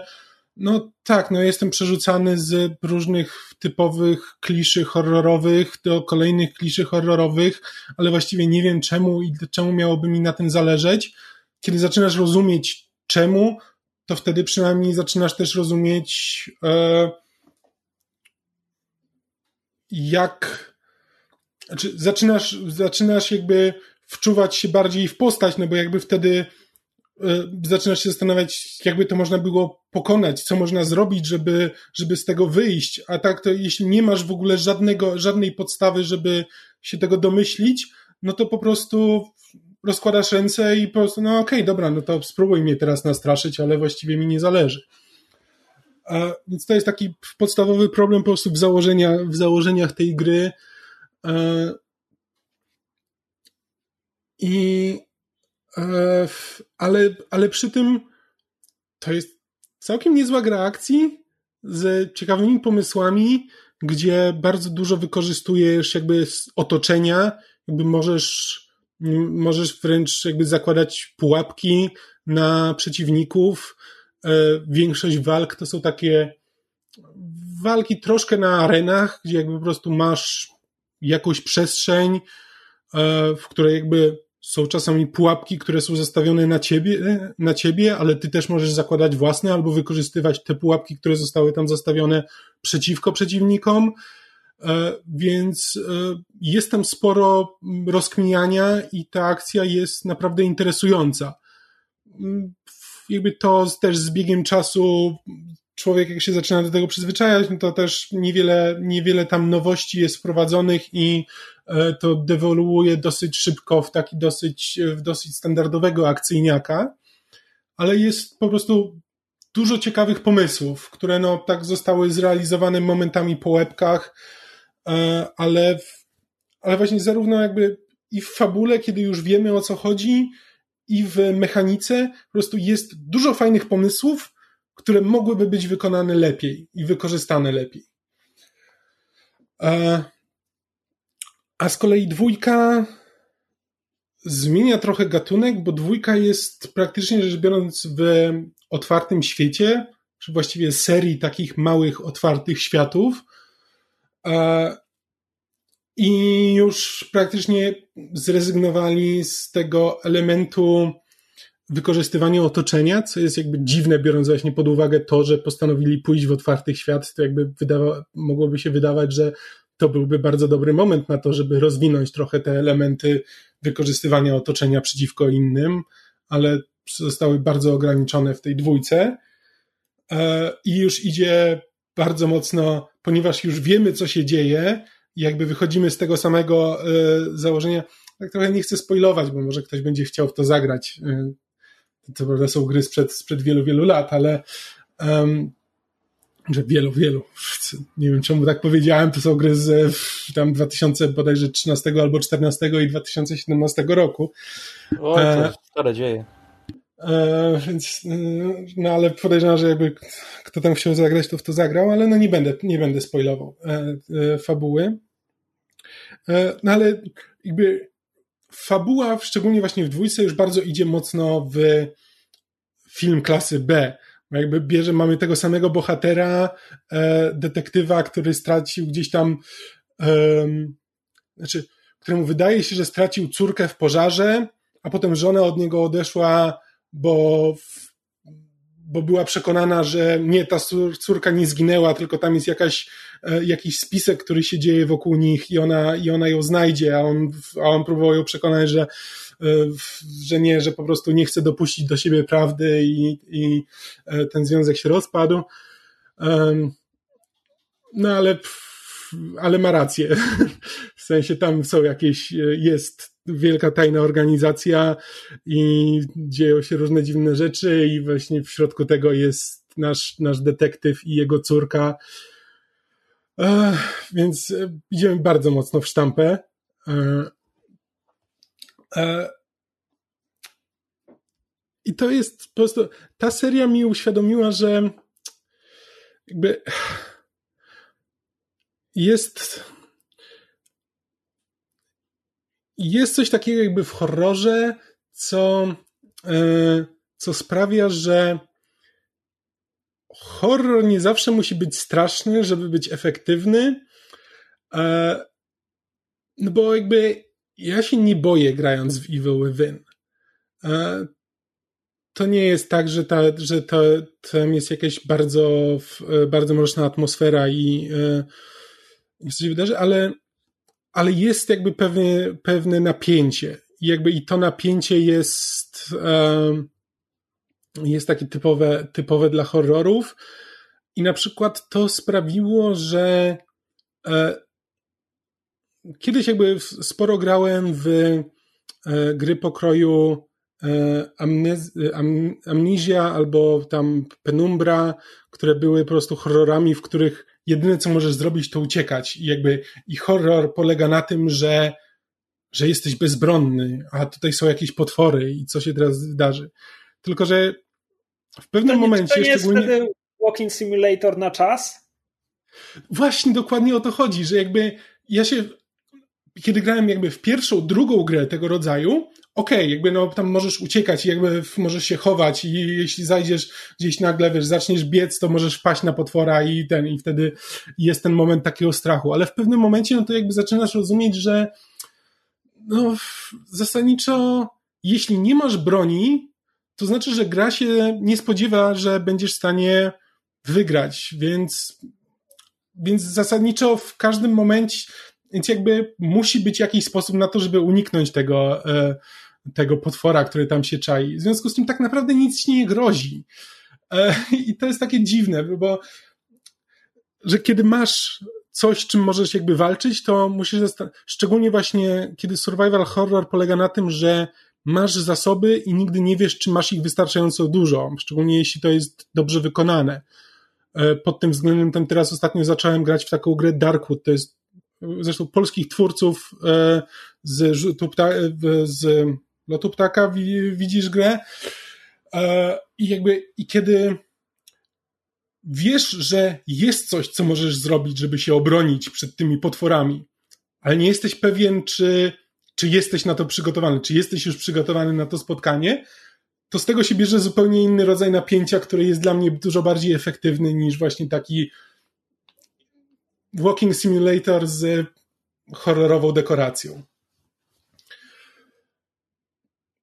no tak, no jestem przerzucany z różnych typowych kliszy horrorowych do kolejnych kliszy horrorowych, ale właściwie nie wiem czemu i czemu miałoby mi na tym zależeć. Kiedy zaczynasz rozumieć czemu, to wtedy przynajmniej zaczynasz też rozumieć e, jak znaczy zaczynasz, zaczynasz jakby wczuwać się bardziej w postać, no bo jakby wtedy E, zaczynasz się zastanawiać, jakby to można było pokonać, co można zrobić, żeby, żeby z tego wyjść. A tak to jeśli nie masz w ogóle żadnego, żadnej podstawy, żeby się tego domyślić, no to po prostu rozkładasz ręce i po prostu, no okej, okay, dobra, no to spróbuj mnie teraz nastraszyć, ale właściwie mi nie zależy. A, więc to jest taki podstawowy problem po prostu w, założenia, w założeniach tej gry. E, I E, ale, ale przy tym to jest całkiem niezła gra akcji z ciekawymi pomysłami, gdzie bardzo dużo wykorzystujesz jakby otoczenia, jakby możesz, możesz wręcz jakby zakładać pułapki na przeciwników. E, większość walk to są takie walki troszkę na arenach, gdzie jakby po prostu masz jakąś przestrzeń, e, w której jakby są czasami pułapki, które są zastawione na ciebie, na ciebie, ale ty też możesz zakładać własne albo wykorzystywać te pułapki, które zostały tam zastawione przeciwko przeciwnikom. E, więc jest tam sporo rozkminiania i ta akcja jest naprawdę interesująca. Jakby to też z biegiem czasu człowiek jak się zaczyna do tego przyzwyczajać, no to też niewiele, niewiele tam nowości jest wprowadzonych i e, to dewoluuje dosyć szybko w taki dosyć, w dosyć standardowego akcyjniaka, ale jest po prostu dużo ciekawych pomysłów, które no tak zostały zrealizowane momentami po łebkach, e, ale, ale właśnie zarówno jakby i w fabule, kiedy już wiemy o co chodzi, i w mechanice po prostu jest dużo fajnych pomysłów, które mogłyby być wykonane lepiej i wykorzystane lepiej. E, a z kolei dwójka zmienia trochę gatunek, bo dwójka jest praktycznie rzecz biorąc w otwartym świecie, czy właściwie serii takich małych, otwartych światów. I już praktycznie zrezygnowali z tego elementu wykorzystywanie otoczenia, co jest jakby dziwne, biorąc właśnie pod uwagę to, że postanowili pójść w otwarty świat, to jakby wydawa, mogłoby się wydawać, że to byłby bardzo dobry moment na to, żeby rozwinąć trochę te elementy wykorzystywania otoczenia przeciwko innym, ale zostały bardzo ograniczone w tej dwójce. E, I już idzie bardzo mocno, ponieważ już wiemy, co się dzieje, i jakby wychodzimy z tego samego e, założenia. Tak trochę nie chcę spoilować, bo może ktoś będzie chciał w to zagrać. E, to prawda są gry sprzed, sprzed wielu, wielu lat, ale um, że wielu, wielu. *laughs* Nie wiem, czemu tak powiedziałem, to są gry z tam 2000 bodajże 13 albo 14 i 2017 roku. O, to stare dzieje. E, więc, e, no ale podejrzewam, że jakby kto tam chciał zagrać, to w to zagrał, ale no nie będę, nie będę spoilował e, e, fabuły. E, no ale jakby fabuła, szczególnie właśnie w dwójce, już bardzo idzie mocno w film klasy B. Jakby bierze, mamy tego samego bohatera, e, detektywa, który stracił gdzieś tam znaczy, któremu wydaje się, że stracił córkę w pożarze, a potem żona od niego odeszła, bo, bo była przekonana, że nie, ta córka nie zginęła, tylko tam jest jakaś, e, jakiś spisek, który się dzieje wokół nich i ona, i ona ją znajdzie, a on, a on próbował ją przekonać, że, e, że nie, że po prostu nie chce dopuścić do siebie prawdy i, i e, ten związek się rozpadł. No ale ale ma rację. *laughs* W sensie tam są jakieś, jest wielka tajna organizacja i dzieją się różne dziwne rzeczy i właśnie w środku tego jest nasz, nasz detektyw i jego córka. Więc idziemy bardzo mocno w sztampę. I to jest po prostu, ta seria mi uświadomiła, że jakby jest jest coś takiego jakby w horrorze, co, e, co sprawia, że horror nie zawsze musi być straszny, żeby być efektywny. E, no bo jakby ja się nie boję grając w Evil Within. E, to nie jest tak, że, ta, że to, tam jest jakaś bardzo, bardzo mroczna atmosfera i nic się wydarzy, ale, ale jest jakby pewne, pewne napięcie. I jakby i to napięcie jest, jest takie typowe, typowe dla horrorów. I na przykład to sprawiło, że e, kiedyś jakby sporo grałem w e, gry pokroju e, Amnezja albo tam Penumbra, które były po prostu horrorami, w których jedyne co możesz zrobić to uciekać i jakby i horror polega na tym, że że jesteś bezbronny, a tutaj są jakieś potwory i co się teraz wydarzy. Tylko, że w pewnym to nie, momencie to nie szczególnie... jest wtedy Walking Simulator na czas? Właśnie dokładnie o to chodzi, że jakby ja się kiedy grałem jakby w pierwszą, drugą grę tego rodzaju, okej, okay, jakby no tam możesz uciekać jakby możesz się chować i jeśli zajdziesz gdzieś nagle, wiesz, zaczniesz biec, to możesz wpaść na potwora i ten, i wtedy jest ten moment takiego strachu, ale w pewnym momencie no to jakby zaczynasz rozumieć, że no zasadniczo jeśli nie masz broni, to znaczy, że gra się nie spodziewa, że będziesz w stanie wygrać, więc więc zasadniczo w każdym momencie więc jakby musi być jakiś sposób na to, żeby uniknąć tego, e, tego potwora, który tam się czai. W związku z tym tak naprawdę nic ci nie grozi. E, *laughs* I to jest takie dziwne, bo że kiedy masz coś, czym możesz jakby walczyć, to musisz, szczególnie właśnie kiedy survival horror polega na tym, że masz zasoby i nigdy nie wiesz, czy masz ich wystarczająco dużo, szczególnie jeśli to jest dobrze wykonane. E, pod tym względem tam teraz ostatnio zacząłem grać w taką grę Darkwood, to jest zresztą polskich twórców e, z, z lotu ptaka widzisz grę e, i jakby i kiedy wiesz, że jest coś, co możesz zrobić, żeby się obronić przed tymi potworami, ale nie jesteś pewien, czy, czy jesteś na to przygotowany, czy jesteś już przygotowany na to spotkanie, to z tego się bierze zupełnie inny rodzaj napięcia, który jest dla mnie dużo bardziej efektywny niż właśnie taki walking simulator z horrorową dekoracją.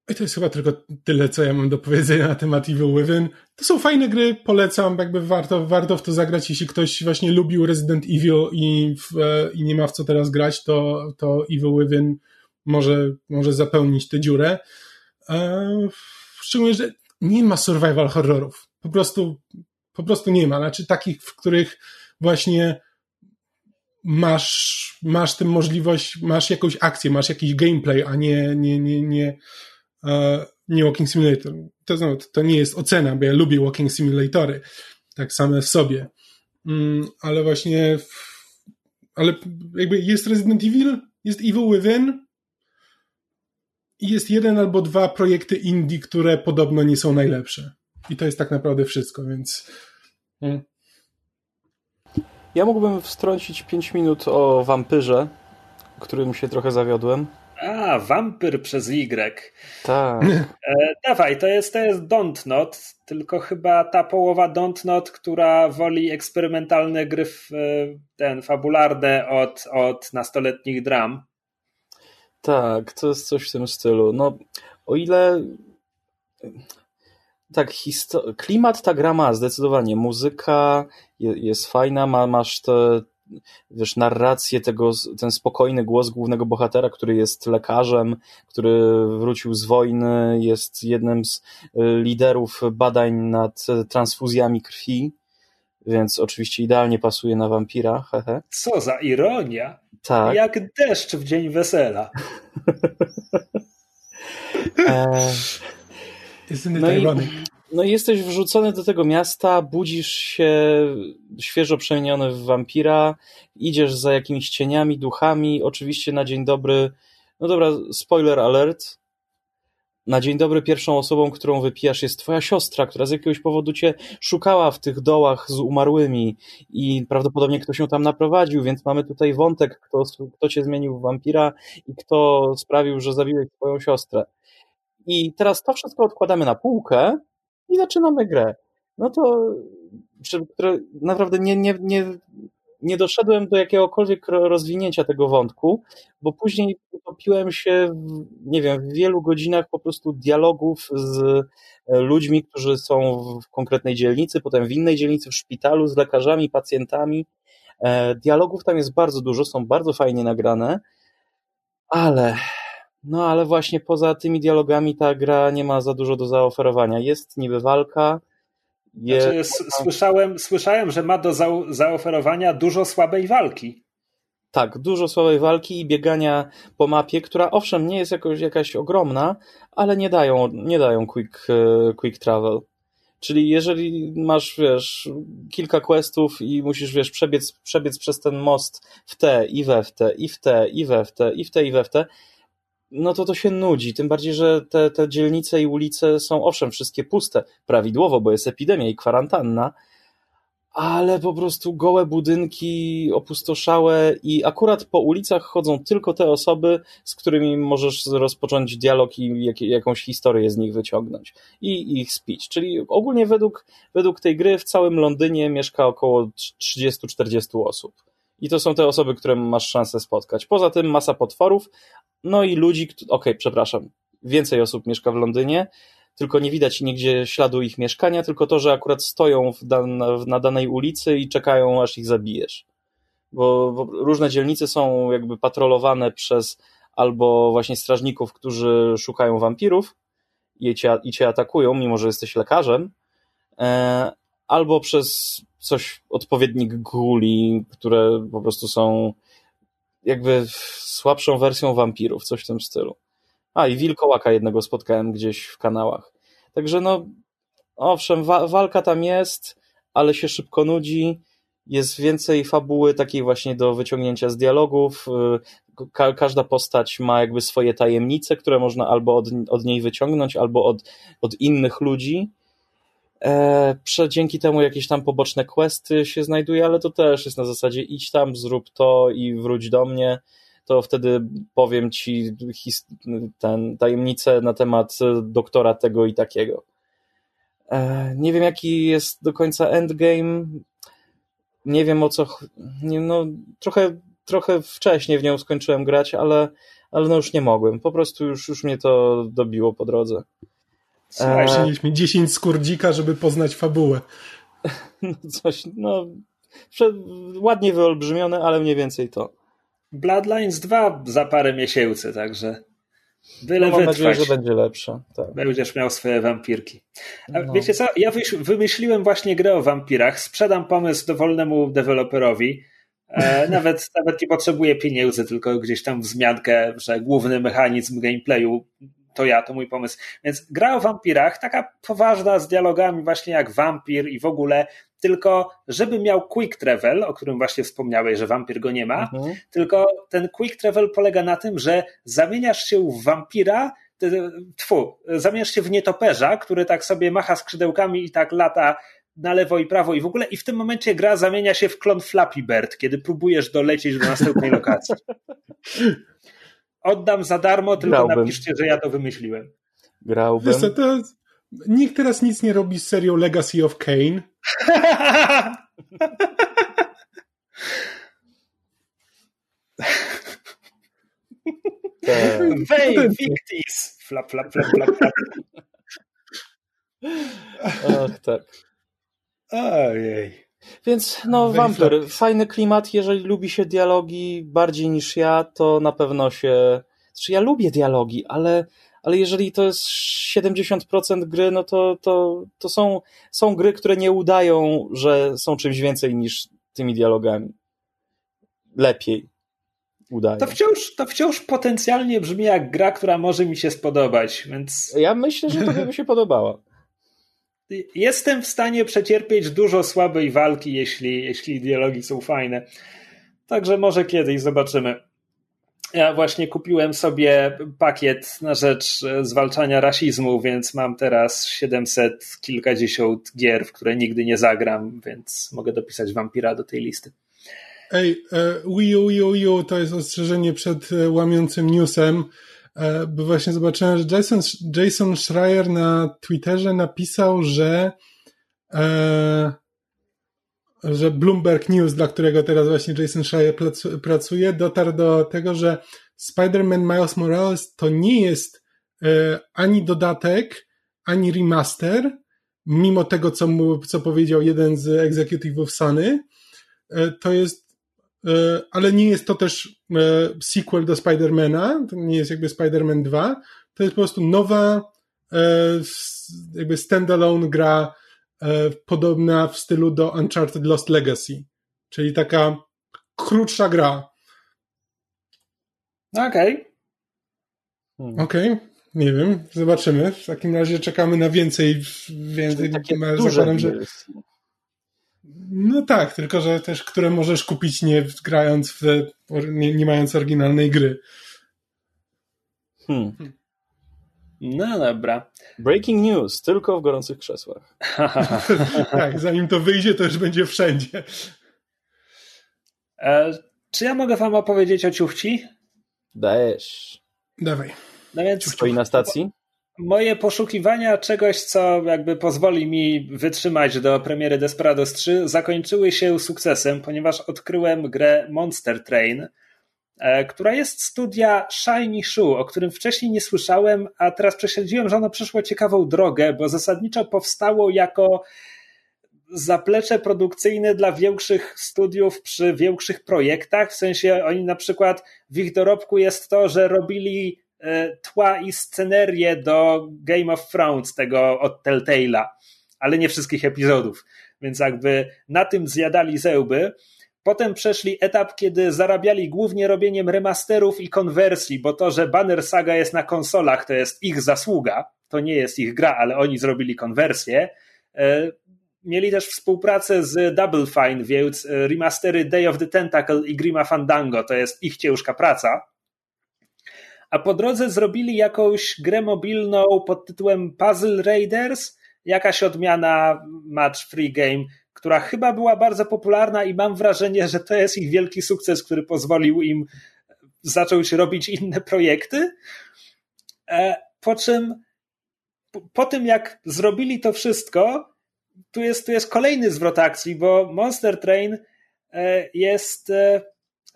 I to jest chyba tylko tyle, co ja mam do powiedzenia na temat Evil Within. To są fajne gry, polecam, jakby warto, warto w to zagrać. Jeśli ktoś właśnie lubił Resident Evil i, w, i nie ma w co teraz grać, to, to Evil Within może, może zapełnić tę dziurę. E, szczególnie, że nie ma survival horrorów. Po prostu, po prostu nie ma. Znaczy takich, w których właśnie masz, masz tę możliwość, masz jakąś akcję, masz jakiś gameplay, a nie, nie, nie, nie, nie Walking Simulator. To, no, to nie jest ocena, bo ja lubię Walking Simulatory, tak same w sobie. Mm, ale właśnie, ale jakby jest Resident Evil, jest Evil Within i jest jeden albo dwa projekty indie, które podobno nie są najlepsze. I to jest tak naprawdę wszystko, więc. Hmm. Ja mógłbym wstrącić 5 minut o wampyrze, którym się trochę zawiodłem. A, wampyr przez Y. Tak. E, dawaj, to jest, to jest Dontnod, tylko chyba ta połowa Dontnod, która woli eksperymentalne gry w, e, ten, fabularne od, od nastoletnich dram. Tak, to jest coś w tym stylu. No, o ile tak, klimat ta gra ma zdecydowanie. Muzyka jest fajna, ma, masz te, wiesz, narrację tego, ten spokojny głos głównego bohatera, który jest lekarzem, który wrócił z wojny, jest jednym z y, liderów badań nad transfuzjami krwi, więc oczywiście idealnie pasuje na wampira, hehe. Co za ironia! Tak. Jak deszcz w dzień wesela. *laughs* e... no, i, no i jesteś wrzucony do tego miasta, budzisz się świeżo przemieniony w wampira, idziesz za jakimiś cieniami, duchami, oczywiście na dzień dobry, no dobra, spoiler alert, na dzień dobry pierwszą osobą, którą wypijasz jest twoja siostra, która z jakiegoś powodu cię szukała w tych dołach z umarłymi i prawdopodobnie ktoś ją tam naprowadził, więc mamy tutaj wątek, kto, kto cię zmienił w wampira i kto sprawił, że zabiłeś twoją siostrę. I teraz to wszystko odkładamy na półkę i zaczynamy grę. No to które naprawdę nie, nie, nie, nie doszedłem do jakiegokolwiek rozwinięcia tego wątku, bo później utopiłem się, w, nie wiem, w wielu godzinach po prostu dialogów z e, ludźmi, którzy są w konkretnej dzielnicy, potem w innej dzielnicy, w szpitalu, z lekarzami, pacjentami. E, dialogów tam jest bardzo dużo, są bardzo fajnie nagrane, ale no ale właśnie poza tymi dialogami ta gra nie ma za dużo do zaoferowania. Jest niby walka. Jest... Znaczy, słyszałem, słyszałem, że ma do zaoferowania dużo słabej walki. Tak, dużo słabej walki i biegania po mapie, która owszem nie jest jakoś, jakaś ogromna, ale nie dają, nie dają quick, e, quick travel. Czyli jeżeli masz, wiesz, kilka questów i musisz, wiesz, przebiec, przebiec przez ten most w te i we w te, i w te, i we w te, i w te, i we w te, no to to się nudzi. Tym bardziej, że te, te dzielnice i ulice są owszem wszystkie puste, prawidłowo, bo jest epidemia i kwarantanna, ale po prostu gołe budynki, opustoszałe i akurat po ulicach chodzą tylko te osoby, z którymi możesz rozpocząć dialog i jak, jakąś historię z nich wyciągnąć i ich speech. Czyli ogólnie według, według tej gry w całym Londynie mieszka około 30-40 osób. I to są te osoby, które masz szansę spotkać. Poza tym masa potworów, no i ludzi, okej, okay, przepraszam, więcej osób mieszka w Londynie, tylko nie widać nigdzie śladu ich mieszkania, tylko to, że akurat stoją dan na danej ulicy i czekają, aż ich zabijesz. Bo, bo, różne dzielnice są jakby patrolowane przez albo właśnie strażników, którzy szukają wampirów i cię, i cię atakują, mimo że jesteś lekarzem, e, albo przez coś, odpowiednik guli, które po prostu są jakby słabszą wersją wampirów, coś w tym stylu. A i wilkołaka jednego spotkałem gdzieś w kanałach. Także no, owszem, wa walka tam jest, ale się szybko nudzi. Jest więcej fabuły takiej właśnie do wyciągnięcia z dialogów. Y, ka każda postać ma jakby swoje tajemnice, które można albo od, od niej wyciągnąć, albo od, od innych ludzi. E, dzięki temu jakieś tam poboczne questy się znajduje, ale to też jest na zasadzie idź tam, zrób to i wróć do mnie. To wtedy powiem ci ten, tajemnicę na temat doktora tego i takiego. E, nie wiem, jaki jest do końca endgame. Nie wiem o co. Nie, no, trochę, trochę wcześniej w nią skończyłem grać, ale, ale no już nie mogłem. Po prostu już, już mnie to dobiło po drodze. Słuchaj, e... mieliśmy 10 skurdzika, żeby poznać fabułę. *laughs* No coś, no ładnie wyolbrzymione, ale mniej więcej to. Bloodlines 2 za parę miesięcy, także byle no, mam wytrwać. nadzieję, że będzie lepsze. Tak. Będziesz miał swoje wampirki. A no. Wiecie co, ja wymyśliłem właśnie grę o wampirach, sprzedam pomysł dowolnemu deweloperowi, e, *laughs* nawet, nawet nie potrzebuję pieniędzy, tylko gdzieś tam wzmiankę, że główny mechanizm gameplayu to ja, to mój pomysł. Więc gra o wampirach, taka poważna z dialogami właśnie jak wampir i w ogóle, tylko żeby miał quick travel, o którym właśnie wspomniałeś, że wampir go nie ma, mhm. tylko ten quick travel polega na tym, że zamieniasz się w wampira, tfu, zamieniasz się w nietoperza, który tak sobie macha skrzydełkami i tak lata na lewo i prawo i w ogóle i w tym momencie gra zamienia się w klon Flappy Bird, kiedy próbujesz dolecieć do następnej lokacji. *laughs* oddam za darmo, tylko Grałbym. napiszcie, że ja to wymyśliłem. Grałbym. Wiesz co, to nikt teraz nic nie robi z serią Legacy of Kane. Wej, Victis! Flap, flap, flap, flap, flap. Ach, tak. Ojej. Więc no, Flapis. fajny klimat, jeżeli lubi się dialogi bardziej niż ja, to na pewno się... Znaczy ja lubię dialogi, ale, ale jeżeli to jest 70% gry, no to, to, to są, są gry, które nie udają, że są czymś więcej niż tymi dialogami. Lepiej udają. To wciąż, to wciąż potencjalnie brzmi jak gra, która może mi się spodobać, więc Ja myślę, że to by mi się podobało. Jestem w stanie przecierpieć dużo słabej walki, jeśli, jeśli dialogi są fajne. Także może kiedyś zobaczymy. Ja właśnie kupiłem sobie pakiet na rzecz e, zwalczania rasizmu, więc mam teraz 700 kilkadziesiąt gier, w które nigdy nie zagram, więc mogę dopisać wampira do tej listy. Ej, e, Wii U, Wii U, Wii U to jest ostrzeżenie przed e, łamiącym newsem, bo właśnie zobaczyłem, że Jason, Jason Schreier na Twitterze napisał, że e, że Bloomberg News, dla którego teraz właśnie Jason Schreier pracuje, dotarł do tego, że Spider-Man Miles Morales to nie jest e, ani dodatek, ani remaster, mimo tego, co, mu, co powiedział jeden z executive'ów Sony, E, to jest, e, ale nie jest to też e, sequel do Spidermana, to nie jest jakby Spider-Man 2, to jest po prostu nowa, e, jakby standalone gra e, podobna w stylu do Uncharted Lost Legacy, czyli taka krótsza gra. Okej. Hmm. Okej, nie wiem, zobaczymy. W takim razie czekamy na więcej, więcej Takie zakładam, że DLC. No tak, tylko że też, które możesz kupić nie grając w, nie, nie mając oryginalnej gry. Hmm. No dobra. Breaking news, tylko w gorących krzesłach. *laughs* tak, zanim to wyjdzie, to już będzie wszędzie. E, czy ja mogę wam opowiedzieć o ciuchci? Dajesz. Dawaj. No więc Stoi na stacji? Moje poszukiwania czegoś, co jakby pozwoli mi wytrzymać do premiery Desperados 3, zakończyły się sukcesem, ponieważ odkryłem grę Monster Train, e, która jest studia Shiny Shoe, o którym wcześniej nie słyszałem, a teraz prześledziłem, że ono przeszło ciekawą drogę, bo zasadniczo powstało jako zaplecze produkcyjne dla większych studiów przy większych projektach. W sensie oni na przykład w ich dorobku jest to, że robili tła i scenerię do Game of Thrones, tego od Telltale'a, ale nie wszystkich epizodów. Więc jakby na tym zjadali zełby. Potem przeszli etap, kiedy zarabiali głównie robieniem remasterów i konwersji, bo to, że Banner Saga jest na konsolach, to jest ich zasługa. To nie jest ich gra, ale oni zrobili konwersję. E, Mieli też współpracę z Double Fine, więc e, remastery Day of the Tentacle i Grima Fandango to jest ich ciężka praca. A po drodze zrobili jakąś grę mobilną pod tytułem Puzzle Raiders, jakaś odmiana match free game, która chyba była bardzo popularna i mam wrażenie, że to jest ich wielki sukces, który pozwolił im zacząć robić inne projekty. E, Po czym po- tym jak zrobili to wszystko, tu jest, tu jest kolejny zwrot akcji, bo Monster Train e, jest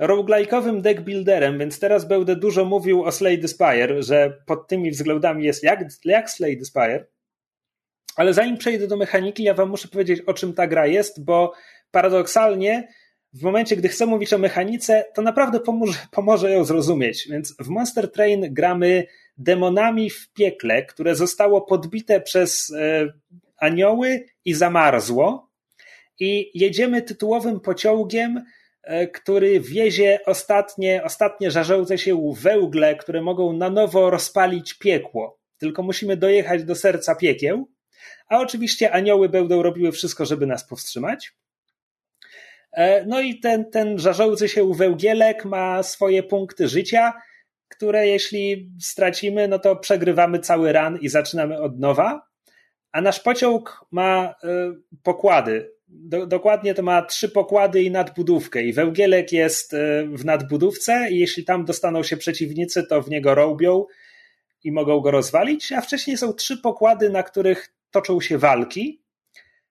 roguelike'owym deckbuilderem, więc teraz będę dużo mówił o Slay the Spire, że pod tymi względami jest jak, jak Slay the Spire. Ale zanim przejdę do mechaniki, ja wam muszę powiedzieć, o czym ta gra jest, bo paradoksalnie w momencie, gdy chcę mówić o mechanice, to naprawdę pomoże, *laughs* pomoże ją zrozumieć. Więc w Monster Train gramy demonami w piekle, które zostało podbite przez e, anioły i zamarzło. I jedziemy tytułowym pociągiem, który wiezie ostatnie, ostatnie żarzące się wełgle, które mogą na nowo rozpalić piekło. Tylko musimy dojechać do serca piekieł. A oczywiście anioły będą robiły wszystko, żeby nas powstrzymać. E, No i ten, ten żarzący się wełgielek ma swoje punkty życia, które jeśli stracimy, no to przegrywamy cały ran i zaczynamy od nowa. A nasz pociąg ma e, pokłady. Do, dokładnie to ma trzy pokłady i nadbudówkę. I wełgielek jest e, w nadbudówce, i jeśli tam dostaną się przeciwnicy, to w niego robią i mogą go rozwalić. A wcześniej są trzy pokłady, na których toczą się walki,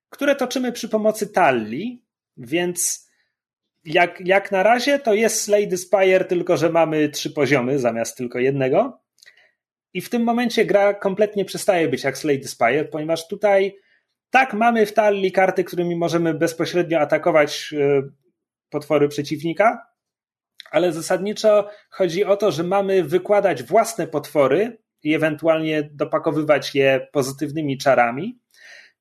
które toczymy przy pomocy talli, więc jak, jak na razie to jest Slade Spire, tylko że mamy trzy poziomy zamiast tylko jednego. I w tym momencie gra kompletnie przestaje być jak Slade Spire, ponieważ tutaj tak mamy w talli karty, którymi możemy bezpośrednio atakować e, potwory przeciwnika, ale zasadniczo chodzi o to, że mamy wykładać własne potwory i ewentualnie dopakowywać je pozytywnymi czarami,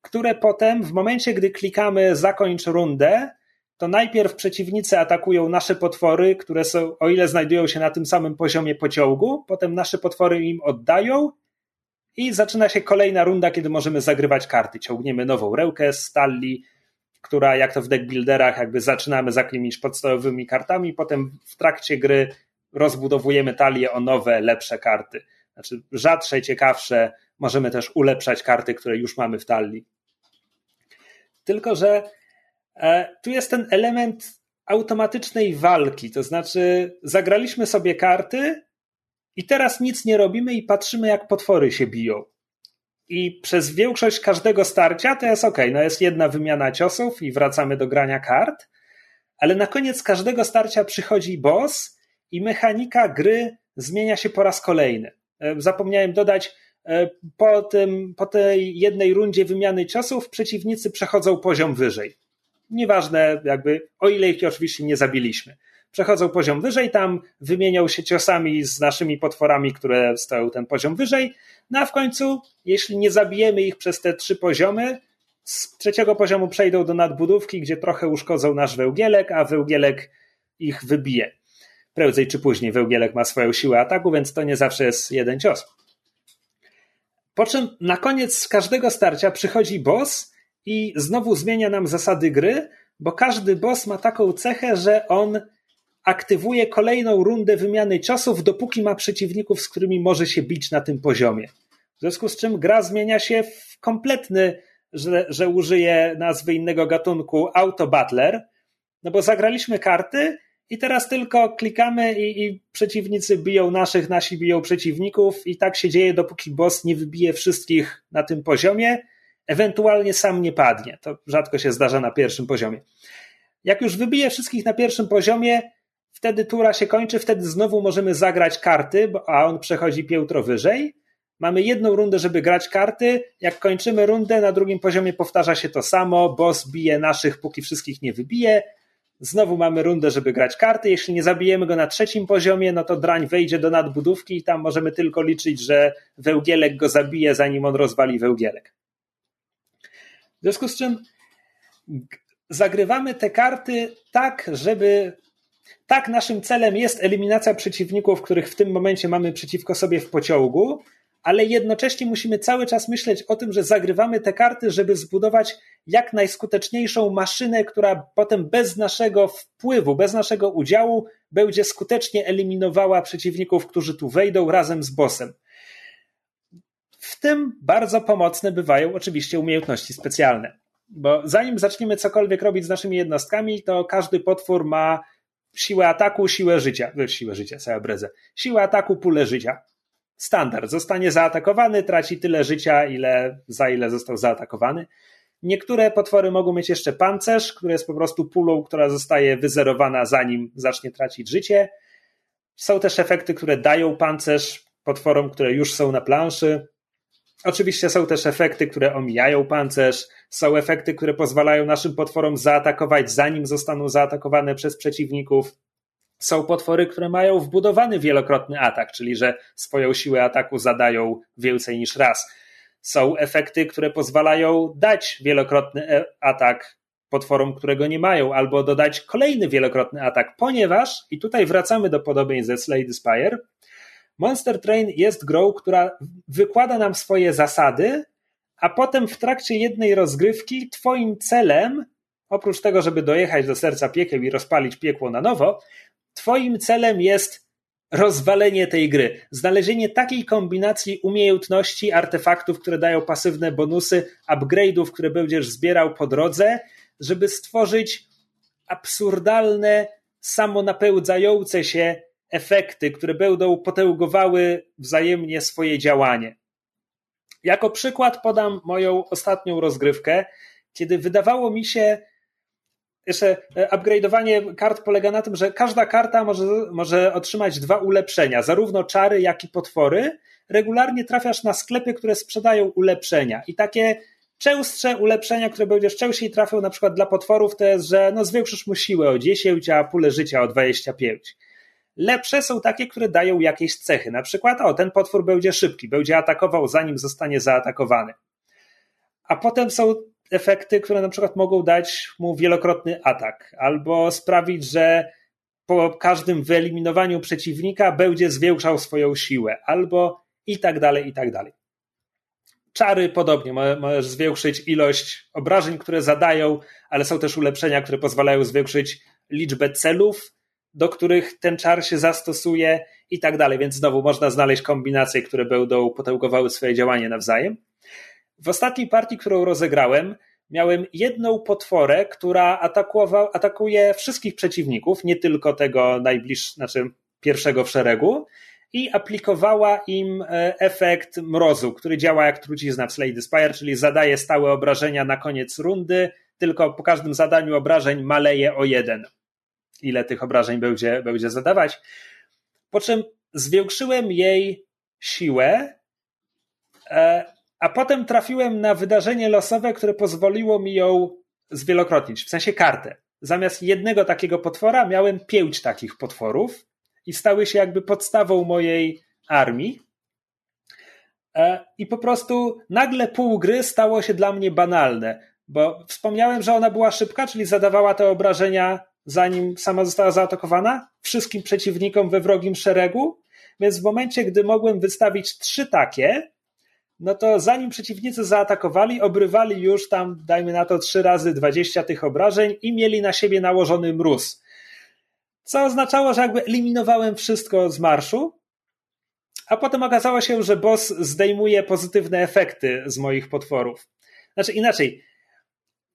które potem w momencie, gdy klikamy zakończ rundę, to najpierw przeciwnicy atakują nasze potwory, które są, o ile znajdują się na tym samym poziomie pociągu, potem nasze potwory im oddają i zaczyna się kolejna runda, kiedy możemy zagrywać karty. Ciągniemy nową rełkę z talli, która jak to w deckbuilderach jakby zaczynamy z jakimiś podstawowymi kartami, potem w trakcie gry rozbudowujemy talię o nowe, lepsze karty. Znaczy rzadsze, ciekawsze, możemy też ulepszać karty, które już mamy w talii. Tylko, że E, tu jest ten element automatycznej walki, to znaczy zagraliśmy sobie karty i teraz nic nie robimy i patrzymy, jak potwory się biją. I przez większość każdego starcia to jest ok, no jest jedna wymiana ciosów i wracamy do grania kart, ale na koniec każdego starcia przychodzi boss i mechanika gry zmienia się po raz kolejny. E, zapomniałem dodać, e, po, tym, po tej jednej rundzie wymiany ciosów przeciwnicy przechodzą poziom wyżej nieważne jakby, o ile ich oczywiście nie zabiliśmy. Przechodzą poziom wyżej, tam wymienią się ciosami z naszymi potworami, które stoją ten poziom wyżej, no a w końcu, jeśli nie zabijemy ich przez te trzy poziomy, z trzeciego poziomu przejdą do nadbudówki, gdzie trochę uszkodzą nasz wełgielek, a wełgielek ich wybije. Prędzej czy później wełgielek ma swoją siłę ataku, więc to nie zawsze jest jeden cios. Po czym na koniec każdego starcia przychodzi boss i znowu zmienia nam zasady gry, bo każdy boss ma taką cechę, że on aktywuje kolejną rundę wymiany ciosów, dopóki ma przeciwników, z którymi może się bić na tym poziomie. W związku z czym gra zmienia się w kompletny, że, że użyję nazwy innego gatunku, auto-battler, no bo zagraliśmy karty i teraz tylko klikamy i, i, przeciwnicy biją naszych, nasi biją przeciwników i tak się dzieje, dopóki boss nie wybije wszystkich na tym poziomie ewentualnie sam nie padnie. To rzadko się zdarza na pierwszym poziomie. Jak już wybije wszystkich na pierwszym poziomie, wtedy tura się kończy, wtedy znowu możemy zagrać karty, a on przechodzi piętro wyżej. Mamy jedną rundę, żeby grać karty. Jak kończymy rundę, na drugim poziomie powtarza się to samo. Boss bije naszych, póki wszystkich nie wybije. Znowu mamy rundę, żeby grać karty. Jeśli nie zabijemy go na trzecim poziomie, no to drań wejdzie do nadbudówki i tam możemy tylko liczyć, że wełgielek go zabije, zanim on rozwali wełgielek. W związku z czym zagrywamy te karty tak, żeby. Tak, naszym celem jest eliminacja przeciwników, których w tym momencie mamy przeciwko sobie w pociągu, ale jednocześnie musimy cały czas myśleć o tym, że zagrywamy te karty, żeby zbudować jak najskuteczniejszą maszynę, która potem bez naszego wpływu, bez naszego udziału będzie skutecznie eliminowała przeciwników, którzy tu wejdą razem z bossem. W tym bardzo pomocne bywają oczywiście umiejętności specjalne. Bo zanim zaczniemy cokolwiek robić z naszymi jednostkami, to każdy potwór ma siłę ataku, siłę życia. E, siłę życia, całe brezę. Siłę ataku, pulę życia. Standard. Zostanie zaatakowany, traci tyle życia, ile, za ile został zaatakowany. Niektóre potwory mogą mieć jeszcze pancerz, który jest po prostu pulą, która zostaje wyzerowana zanim zacznie tracić życie. Są też efekty, które dają pancerz potworom, które już są na planszy. Oczywiście są też efekty, które omijają pancerz, są efekty, które pozwalają naszym potworom zaatakować, zanim zostaną zaatakowane przez przeciwników. Są potwory, które mają wbudowany wielokrotny atak, czyli że swoją siłę ataku zadają więcej niż raz. Są efekty, które pozwalają dać wielokrotny e, atak potworom, którego nie mają, albo dodać kolejny wielokrotny atak, ponieważ, i tutaj wracamy do podobieństw ze Slade Spire, Monster Train jest grą, która wykłada nam swoje zasady, a potem w trakcie jednej rozgrywki Twoim celem, oprócz tego, żeby dojechać do serca piekieł i rozpalić piekło na nowo, Twoim celem jest rozwalenie tej gry. Znalezienie takiej kombinacji umiejętności, artefaktów, które dają pasywne bonusy, upgrade'ów, które będziesz zbierał po drodze, żeby stworzyć absurdalne, samonapełdzające się efekty, które będą potęgowały wzajemnie swoje działanie. Jako przykład podam moją ostatnią rozgrywkę, kiedy wydawało mi się, jeszcze e, upgrade'owanie kart polega na tym, że każda karta może, może otrzymać dwa ulepszenia, zarówno czary, jak i potwory. Regularnie trafiasz na sklepy, które sprzedają ulepszenia i takie częstsze ulepszenia, które będziesz częściej trafił na przykład dla potworów, to jest, że no zwiększysz mu siłę o 10, a pulę życia o 25. Lepsze są takie, które dają jakieś cechy. Na przykład, o, ten potwór będzie szybki, będzie atakował zanim zostanie zaatakowany. A potem są efekty, które na przykład mogą dać mu wielokrotny atak, albo sprawić, że po każdym wyeliminowaniu przeciwnika będzie zwiększał swoją siłę, albo i tak dalej, i tak dalej. Czary podobnie, możesz zwiększyć ilość obrażeń, które zadają, ale są też ulepszenia, które pozwalają zwiększyć liczbę celów, do których ten czar się zastosuje i tak dalej. Więc znowu można znaleźć kombinacje, które będą potęgowały swoje działanie nawzajem. W ostatniej partii, którą rozegrałem, miałem jedną potworę, która atakuje wszystkich przeciwników, nie tylko tego najbliższego, znaczy pierwszego w szeregu, i aplikowała im e, efekt mrozu, który działa jak trucizna w Slay Spire, czyli zadaje stałe obrażenia na koniec rundy, tylko po każdym zadaniu obrażeń maleje o jeden. Ile tych obrażeń będzie, będzie zadawać. Po czym zwiększyłem jej siłę, e, a potem trafiłem na wydarzenie losowe, które pozwoliło mi ją zwielokrotnić, w sensie kartę. Zamiast jednego takiego potwora miałem pięć takich potworów i stały się jakby podstawą mojej armii. E, I po prostu nagle pół gry stało się dla mnie banalne, bo wspomniałem, że ona była szybka, czyli zadawała te obrażenia zanim sama została zaatakowana, wszystkim przeciwnikom we wrogim szeregu, więc w momencie, gdy mogłem wystawić trzy takie, no to zanim przeciwnicy zaatakowali, obrywali już tam, dajmy na to, trzy razy 20 tych obrażeń i mieli na siebie nałożony mróz. Co oznaczało, że jakby eliminowałem wszystko z marszu, a potem okazało się, że boss zdejmuje pozytywne efekty z moich potworów. Znaczy inaczej,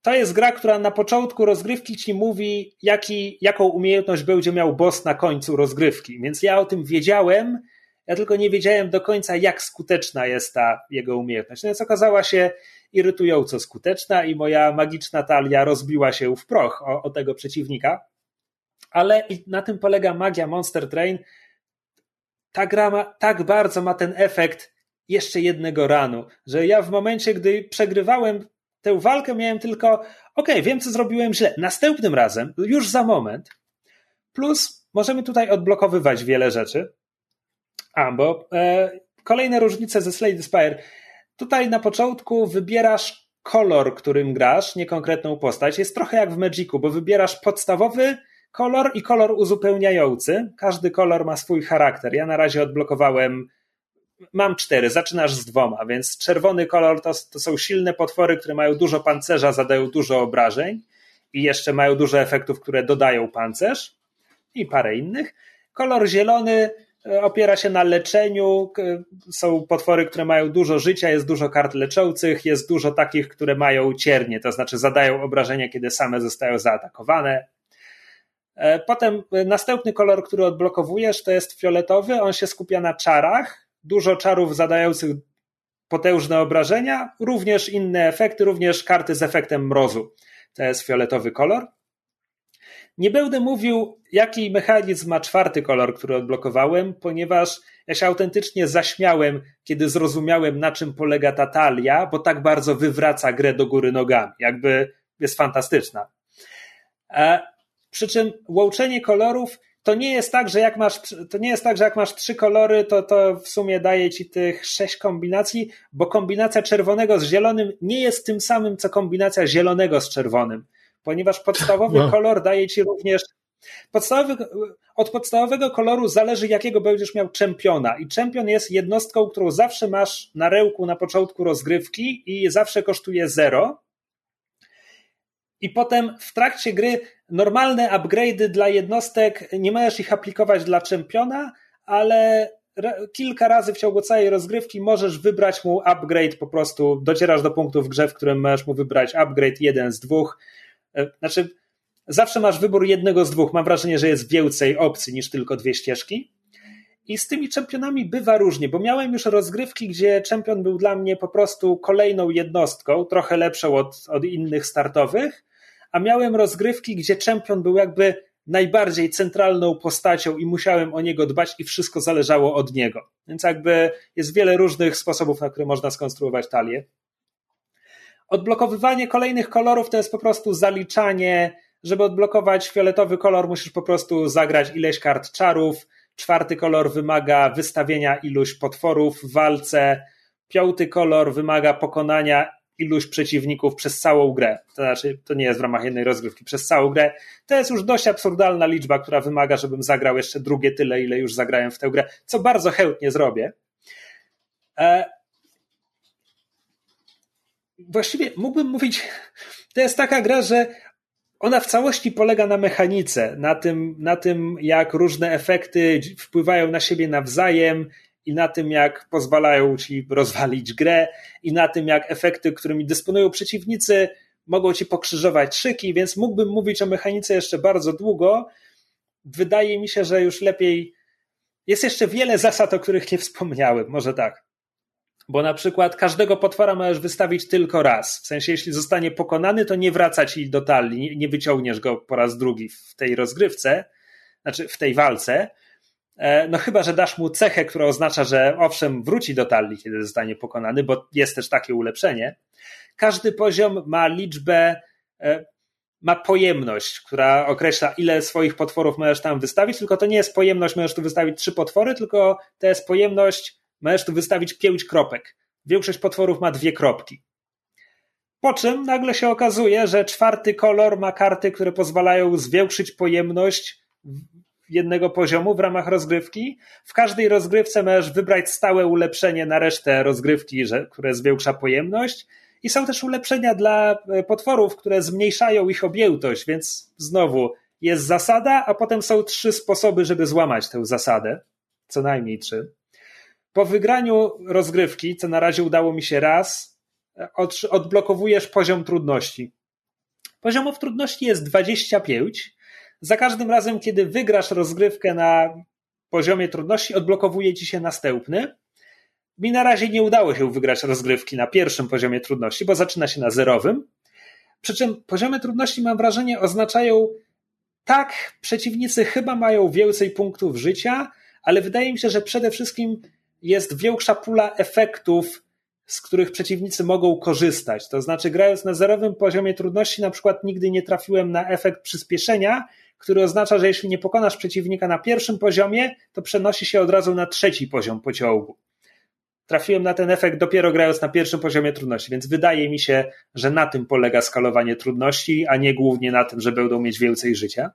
to jest gra, która na początku rozgrywki ci mówi, jaki, jaką umiejętność będzie miał boss na końcu rozgrywki. Więc ja o tym wiedziałem, ja tylko nie wiedziałem do końca, jak skuteczna jest ta jego umiejętność. No więc okazała się irytująco skuteczna i moja magiczna talia rozbiła się w proch o, o tego przeciwnika. Ale na tym polega magia Monster Train. Ta gra ma, tak bardzo ma ten efekt jeszcze jednego ranu, że ja w momencie, gdy przegrywałem tę walkę, miałem tylko, ok, wiem co zrobiłem źle. Następnym razem, już za moment, plus możemy tutaj odblokowywać wiele rzeczy. A, bo e, kolejne różnice ze Slade Spire. Tutaj na początku wybierasz kolor, którym grasz, nie konkretną postać. Jest trochę jak w Magicu, bo wybierasz podstawowy kolor i kolor uzupełniający. Każdy kolor ma swój charakter. Ja na razie odblokowałem mam cztery, zaczynasz z dwoma, więc czerwony kolor to, to są silne potwory, które mają dużo pancerza, zadają dużo obrażeń i jeszcze mają dużo efektów, które dodają pancerz i parę innych. Kolor zielony e, opiera się na leczeniu. Są potwory, które mają dużo życia, jest dużo kart leczących, jest dużo takich, które mają ciernie, to znaczy zadają obrażenia, kiedy same zostają zaatakowane. E, potem e, następny kolor, który odblokowujesz, to jest fioletowy. On się skupia na czarach dużo czarów zadających potężne obrażenia, również inne efekty, również karty z efektem mrozu. To jest fioletowy kolor. Nie będę mówił, jaki mechanizm ma czwarty kolor, który odblokowałem, ponieważ ja się autentycznie zaśmiałem, kiedy zrozumiałem, na czym polega ta talia, bo tak bardzo wywraca grę do góry nogami. Jakby jest fantastyczna. E, przy czym łączenie kolorów to nie jest tak, że jak masz, to nie jest tak, że jak masz trzy kolory, to, to w sumie daje ci tych sześć kombinacji, bo kombinacja czerwonego z zielonym nie jest tym samym, co kombinacja zielonego z czerwonym, ponieważ podstawowy wow. kolor daje ci również Podstawowy, od podstawowego koloru zależy, jakiego będziesz miał czempiona. I czempion jest jednostką, którą zawsze masz na rełku na początku rozgrywki i zawsze kosztuje zero. I potem w trakcie gry normalne upgrade'y dla jednostek nie możesz ich aplikować dla czempiona, ale kilka razy w ciągu całej rozgrywki możesz wybrać mu upgrade, po prostu docierasz do punktu w grze, w którym możesz mu wybrać upgrade jeden z dwóch. E, znaczy, zawsze masz wybór jednego z dwóch. Mam wrażenie, że jest więcej opcji niż tylko dwie ścieżki. I z tymi czempionami bywa różnie, bo miałem już rozgrywki, gdzie czempion był dla mnie po prostu kolejną jednostką, trochę lepszą od, od innych startowych, a miałem rozgrywki, gdzie czempion był jakby najbardziej centralną postacią i musiałem o niego dbać i wszystko zależało od niego. Więc jakby jest wiele różnych sposobów, na które można skonstruować talię. Odblokowywanie kolejnych kolorów to jest po prostu zaliczanie. Żeby odblokować fioletowy kolor, musisz po prostu zagrać ileś kart czarów. Czwarty kolor wymaga wystawienia iluś potworów w walce. Piąty kolor wymaga pokonania iluś przeciwników przez całą grę. To znaczy, to nie jest w ramach jednej rozgrywki, przez całą grę. To jest już dość absurdalna liczba, która wymaga, żebym zagrał jeszcze drugie tyle, ile już zagrałem w tę grę, co bardzo chętnie zrobię. E, właściwie mógłbym mówić, to jest taka gra, że ona w całości polega na mechanice, na tym, na tym, jak różne efekty wpływają na siebie nawzajem i na tym, jak pozwalają ci rozwalić grę, i na tym, jak efekty, którymi dysponują przeciwnicy, mogą ci pokrzyżować szyki, więc mógłbym mówić o mechanice jeszcze bardzo długo. Wydaje mi się, że już lepiej. Jest jeszcze wiele zasad, o których nie wspomniałem, może tak. Bo na przykład każdego potwora możesz wystawić tylko raz. W sensie, jeśli zostanie pokonany, to nie wraca ci do talii, nie wyciągniesz go po raz drugi w tej rozgrywce, znaczy w tej walce. E, no chyba, że dasz mu cechę, która oznacza, że owszem, wróci do talii, kiedy zostanie pokonany, bo jest też takie ulepszenie. Każdy poziom ma liczbę, e, ma pojemność, która określa, ile swoich potworów możesz tam wystawić, tylko to nie jest pojemność, możesz tu wystawić trzy potwory, tylko to jest pojemność, możesz tu wystawić pięć kropek. Większość potworów ma dwie kropki. Po czym nagle się okazuje, że czwarty kolor ma karty, które pozwalają zwiększyć pojemność jednego poziomu w ramach rozgrywki. W każdej rozgrywce możesz wybrać stałe ulepszenie na resztę rozgrywki, które zwiększa pojemność. I są też ulepszenia dla e, potworów, które zmniejszają ich objętość, więc znowu jest zasada, a potem są trzy sposoby, żeby złamać tę zasadę. Co najmniej trzy. Po wygraniu rozgrywki, co na razie udało mi się raz, e, odblokowujesz poziom trudności. Poziomów trudności jest 25 za każdym razem, kiedy wygrasz rozgrywkę na poziomie trudności, odblokowuje ci się następny. Mi na razie nie udało się wygrać rozgrywki na pierwszym poziomie trudności, bo zaczyna się na zerowym. Przy czym poziomy trudności, mam wrażenie, oznaczają tak, przeciwnicy chyba mają więcej punktów życia, ale wydaje mi się, że przede wszystkim jest większa pula efektów, z których przeciwnicy mogą korzystać. To znaczy, grając na zerowym poziomie trudności, na przykład nigdy nie trafiłem na efekt przyspieszenia, który oznacza, że jeśli nie pokonasz przeciwnika na pierwszym poziomie, to przenosi się od razu na trzeci poziom pociągu. Trafiłem na ten efekt dopiero grając na pierwszym poziomie trudności, więc wydaje mi się, że na tym polega skalowanie trudności, a nie głównie na tym, że będą mieć więcej życia.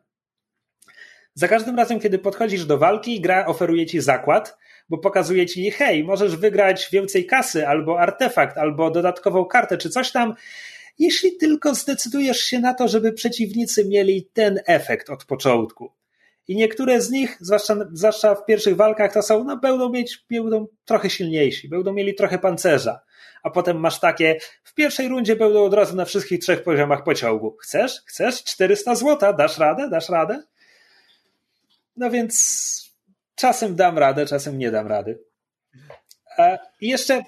Za każdym razem, kiedy podchodzisz do walki, gra oferuje ci zakład, bo pokazuje ci, hej, możesz wygrać więcej kasy, albo artefakt, albo dodatkową kartę, czy coś tam, jeśli tylko zdecydujesz się na to, żeby przeciwnicy mieli ten efekt od początku. I niektóre z nich, zwłaszcza, zwłaszcza w pierwszych walkach, to są, no będą mieć, będą trochę silniejsi, będą mieli trochę pancerza. A potem masz takie, w pierwszej rundzie będą od razu na wszystkich trzech poziomach pociągu. Chcesz? Chcesz? 400 złota? Dasz radę? Dasz radę? No więc czasem dam radę, czasem nie dam rady. I jeszcze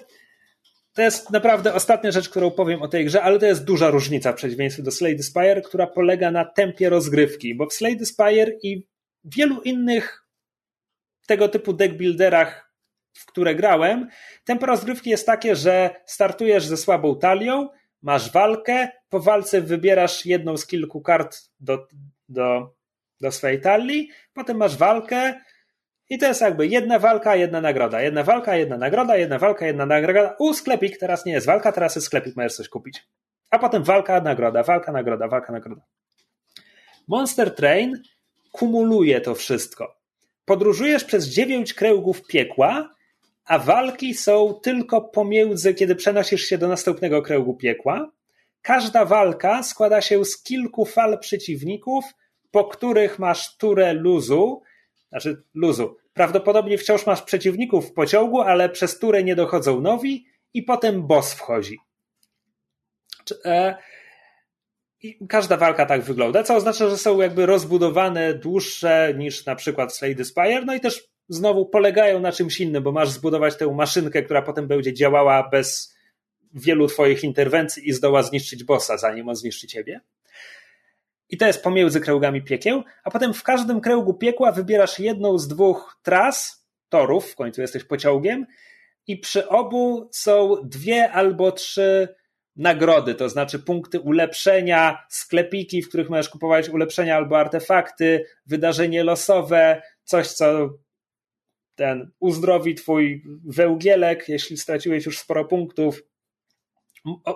to jest naprawdę ostatnia rzecz, którą powiem o tej grze, ale to jest duża różnica w przeciwieństwie do Slay the Spire, która polega na tempie rozgrywki, bo w Slay the Spire i wielu innych tego typu deckbuilderach, w które grałem, tempo rozgrywki jest takie, że startujesz ze słabą talią, masz walkę, po walce wybierasz jedną z kilku kart do, do, do swojej talii, potem masz walkę, i to jest jakby jedna walka, jedna nagroda. Jedna walka, jedna nagroda, jedna walka, jedna nagroda. U, sklepik, teraz nie jest walka, teraz jest sklepik, możesz coś kupić. A potem walka, nagroda, walka, nagroda, walka, nagroda. Monster Train kumuluje to wszystko. Podróżujesz przez dziewięć kręgów piekła, a walki są tylko pomiędzy, kiedy przenosisz się do następnego kręgu piekła. Każda walka składa się z kilku fal przeciwników, po których masz turę luzu, znaczy luzu. Prawdopodobnie wciąż masz przeciwników w pociągu, ale przez turę nie dochodzą nowi i potem boss wchodzi. E, I każda walka tak wygląda, co oznacza, że są jakby rozbudowane dłuższe niż na przykład Slade Spire, no i też znowu polegają na czymś innym, bo masz zbudować tę maszynkę, która potem będzie działała bez wielu twoich interwencji i zdoła zniszczyć bossa, zanim on zniszczy ciebie. I to jest pomiędzy kręgami piekieł, a potem w każdym kręgu piekła wybierasz jedną z dwóch tras, torów, w końcu jesteś pociągiem, i przy obu są dwie albo trzy nagrody, to znaczy punkty ulepszenia, sklepiki, w których możesz kupować ulepszenia albo artefakty, wydarzenie losowe, coś, co ten uzdrowi twój wełgielek, jeśli straciłeś już sporo punktów,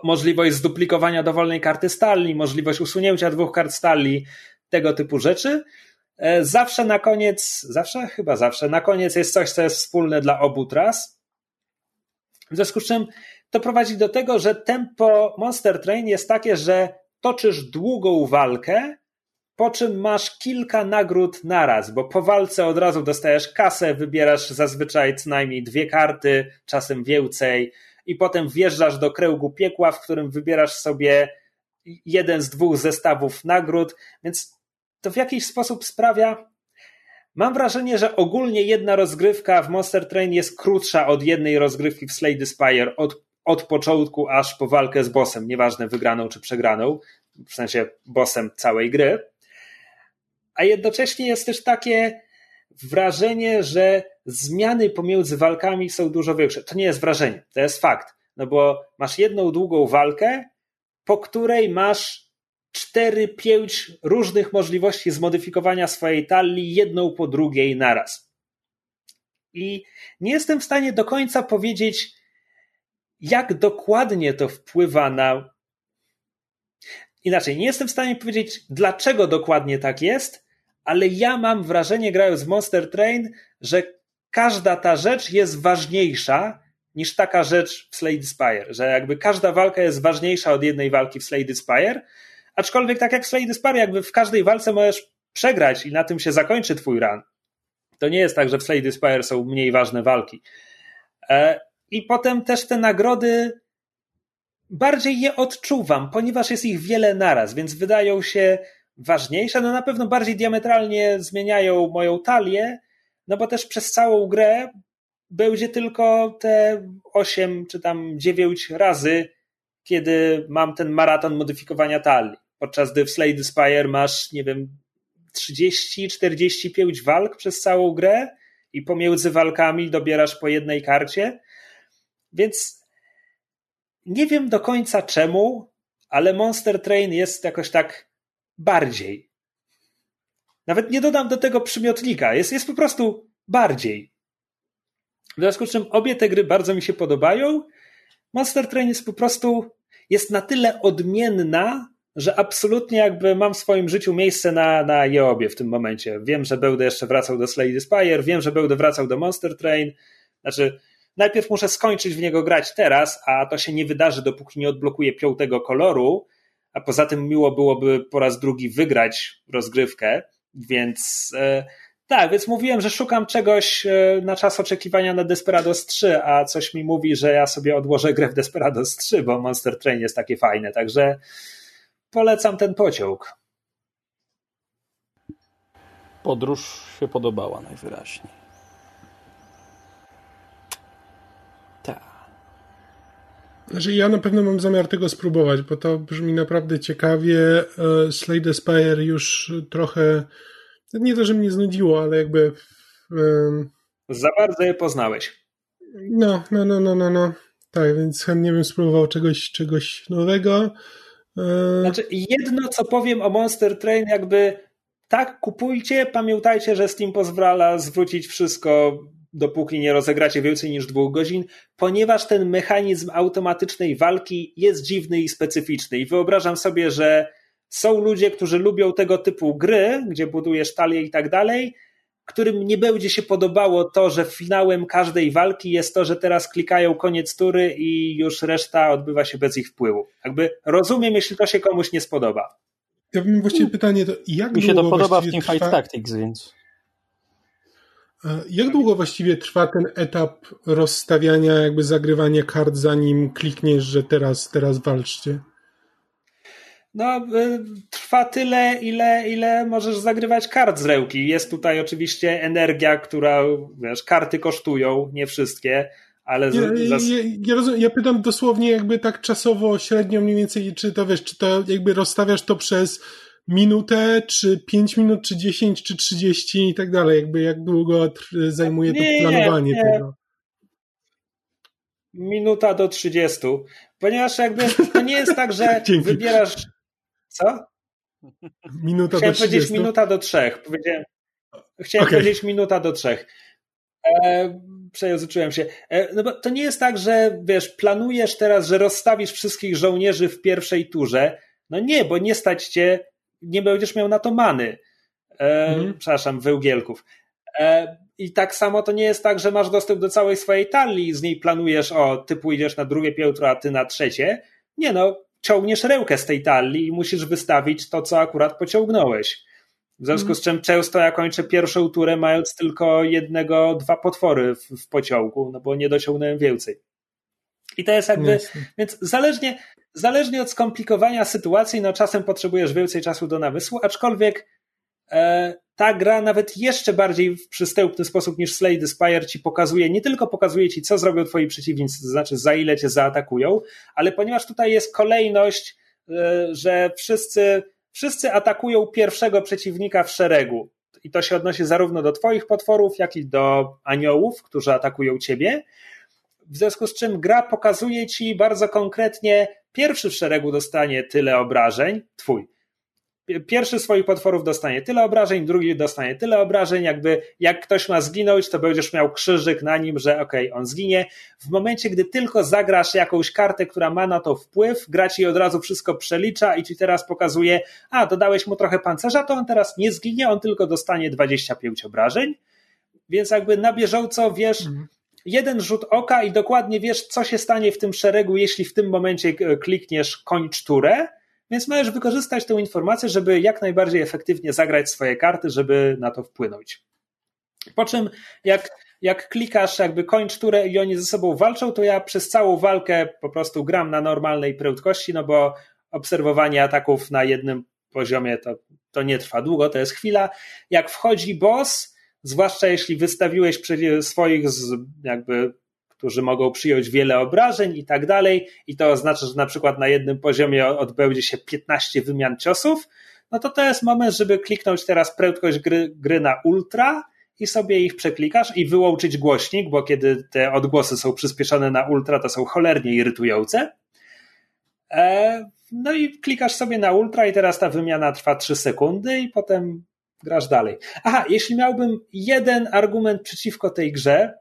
możliwość zduplikowania dowolnej karty stali, możliwość usunięcia dwóch kart stali, tego typu rzeczy. E, zawsze na koniec, zawsze, chyba zawsze, na koniec jest coś, co jest wspólne dla obu tras. W związku z czym to prowadzi do tego, że tempo Monster Train jest takie, że toczysz długą walkę, po czym masz kilka nagród naraz, bo po walce od razu dostajesz kasę, wybierasz zazwyczaj co najmniej dwie karty, czasem więcej, i potem wjeżdżasz do kręgu piekła, w którym wybierasz sobie jeden z dwóch zestawów nagród, więc to w jakiś sposób sprawia. Mam wrażenie, że ogólnie jedna rozgrywka w Monster Train jest krótsza od jednej rozgrywki w Slay the Spire, od, od początku aż po walkę z bossem, nieważne wygraną czy przegraną, w sensie bossem całej gry. A jednocześnie jest też takie wrażenie, że zmiany pomiędzy walkami są dużo większe. To nie jest wrażenie, to jest fakt. No bo masz jedną długą walkę, po której masz cztery, pięć różnych możliwości zmodyfikowania swojej talii, jedną po drugiej naraz. I nie jestem w stanie do końca powiedzieć, jak dokładnie to wpływa na. Inaczej, nie jestem w stanie powiedzieć, dlaczego dokładnie tak jest, ale ja mam wrażenie, grając w Monster Train, że każda ta rzecz jest ważniejsza niż taka rzecz w Slade Spire, że jakby każda walka jest ważniejsza od jednej walki w Slade Spire, aczkolwiek tak jak w Slade Spire, jakby w każdej walce możesz przegrać i na tym się zakończy twój run. To nie jest tak, że w Slade Spire są mniej ważne walki. E, I potem też te nagrody bardziej je odczuwam, ponieważ jest ich wiele naraz, więc wydają się ważniejsze, no na pewno bardziej diametralnie zmieniają moją talię, no bo też przez całą grę będzie tylko te 8 czy tam 9 razy, kiedy mam ten maraton modyfikowania talii. Podczas gdy w Slade Spire masz, nie wiem, 30-45 walk przez całą grę i pomiędzy walkami dobierasz po jednej karcie. Więc nie wiem do końca czemu, ale Monster Train jest jakoś tak bardziej. Nawet nie dodam do tego przymiotnika, jest, jest po prostu bardziej. W związku z czym obie te gry bardzo mi się podobają. Monster Train jest po prostu jest na tyle odmienna, że absolutnie jakby mam w swoim życiu miejsce na, na je obie w tym momencie. Wiem, że będę jeszcze wracał do Slade Spire, wiem, że będę wracał do Monster Train. Znaczy, najpierw muszę skończyć w niego grać teraz, a to się nie wydarzy, dopóki nie odblokuję piątego koloru, a poza tym miło byłoby po raz drugi wygrać rozgrywkę, więc e, tak, więc mówiłem, że szukam czegoś e, na czas oczekiwania na Desperados 3, a coś mi mówi, że ja sobie odłożę grę w Desperados 3, bo Monster Train jest takie fajne, także polecam ten pociąg. Podróż się podobała najwyraźniej. Znaczy ja na pewno mam zamiar tego spróbować, bo to brzmi naprawdę ciekawie. E, Slade Spire już trochę, nie to, że mnie znudziło, ale jakby... Um... Za bardzo je poznałeś. No, no, no, no, no, no. Tak, więc chętnie bym spróbował czegoś, czegoś nowego. E, znaczy, jedno co powiem o Monster Train, jakby tak, kupujcie, pamiętajcie, że Steam pozwala zwrócić wszystko dopóki nie rozegracie więcej niż dwóch godzin, ponieważ ten mechanizm automatycznej walki jest dziwny i specyficzny. I wyobrażam sobie, że są ludzie, którzy lubią tego typu gry, gdzie budujesz talię i tak dalej, którym nie będzie się podobało to, że finałem każdej walki jest to, że teraz klikają koniec tury i już reszta odbywa się bez ich wpływu. Jakby rozumiem, jeśli to się komuś nie spodoba. Ja bym właściwie pytanie, to jak Mi się to podoba w Teamfight trwa... Tactics, więc... E, jak długo właściwie trwa ten etap rozstawiania, jakby zagrywania kart, zanim klikniesz, że teraz, teraz walczcie? no, y, trwa tyle, ile, ile możesz zagrywać kart z rełki. Jest tutaj oczywiście energia, która, wiesz, karty kosztują, nie wszystkie, ale... Ja, ja, ja, rozumiem, ja pytam dosłownie jakby tak czasowo, średnio mniej więcej, czy to wiesz, czy to jakby rozstawiasz to przez minutę, czy 5 minut, czy 10, czy 30 i tak dalej, jakby jak długo zajmuje to nie, planowanie nie. tego. Minuta do 30, ponieważ jakby to nie jest tak, że *laughs* wybierasz co? Minuta Chciałem do 30. powiedzieć minuta do trzech. Powiedziałem, chciałem okay. powiedzieć minuta do trzech. E, przejęzyczyłem się. E, no bo to nie jest tak, że wiesz, planujesz teraz, że rozstawisz wszystkich żołnierzy w pierwszej turze. No nie, bo nie stać cię, nie będziesz miał na to many. E, mhm. Przepraszam, wełgielków. E, I tak samo to nie jest tak, że masz dostęp do całej swojej talii i z niej planujesz, o, ty pójdziesz na drugie piętro, a ty na trzecie. Nie no, ciągniesz rękę z tej talii i musisz wystawić to, co akurat pociągnąłeś. W związku z czym często ja kończę pierwszą turę mając tylko jednego, dwa potwory w, w pociągu, no bo nie dociągnąłem więcej. I to jest jakby, Jasne. więc zależnie, zależnie od skomplikowania sytuacji, no czasem potrzebujesz więcej czasu do namysłu, aczkolwiek e, ta gra nawet jeszcze bardziej w przystępny sposób niż Slay the Spire ci pokazuje, nie tylko pokazuje ci, co zrobią twoi przeciwnicy, to znaczy za ile cię zaatakują, ale ponieważ tutaj jest kolejność, e, że wszyscy, wszyscy atakują pierwszego przeciwnika w szeregu. I to się odnosi zarówno do twoich potworów, jak i do aniołów, którzy atakują ciebie. W związku z czym gra pokazuje ci bardzo konkretnie, pierwszy w szeregu dostanie tyle obrażeń, twój pierwszy swoich potworów dostanie tyle obrażeń, drugi dostanie tyle obrażeń, jakby jak ktoś ma zginąć, to będziesz miał krzyżyk na nim, że okej, okay, on zginie. W momencie, gdy tylko zagrasz jakąś kartę, która ma na to wpływ, gra ci od razu wszystko przelicza i ci teraz pokazuje, a dodałeś mu trochę pancerza, to on teraz nie zginie, on tylko dostanie 25 obrażeń. Więc jakby na bieżąco wiesz, mhm. Jeden rzut oka i dokładnie wiesz, co się stanie w tym szeregu, jeśli w tym momencie klikniesz kończ turę więc możesz wykorzystać tę informację, żeby jak najbardziej efektywnie zagrać swoje karty, żeby na to wpłynąć. Po czym jak, jak klikasz jakby kończ turę i oni ze sobą walczą, to ja przez całą walkę po prostu gram na normalnej prędkości, no bo obserwowanie ataków na jednym poziomie to, to nie trwa długo, to jest chwila. Jak wchodzi boss, zwłaszcza jeśli wystawiłeś swoich jakby którzy mogą przyjąć wiele obrażeń i tak dalej, i to oznacza, że na przykład na jednym poziomie odbędzie się 15 wymian ciosów, no to to jest moment, żeby kliknąć teraz prędkość gry, gry na ultra i sobie ich przeklikasz i wyłączyć głośnik, bo kiedy te odgłosy są przyspieszone na ultra, to są cholernie irytujące. E, no i klikasz sobie na ultra i teraz ta wymiana trwa 3 sekundy i potem grasz dalej. Aha, jeśli miałbym jeden argument przeciwko tej grze,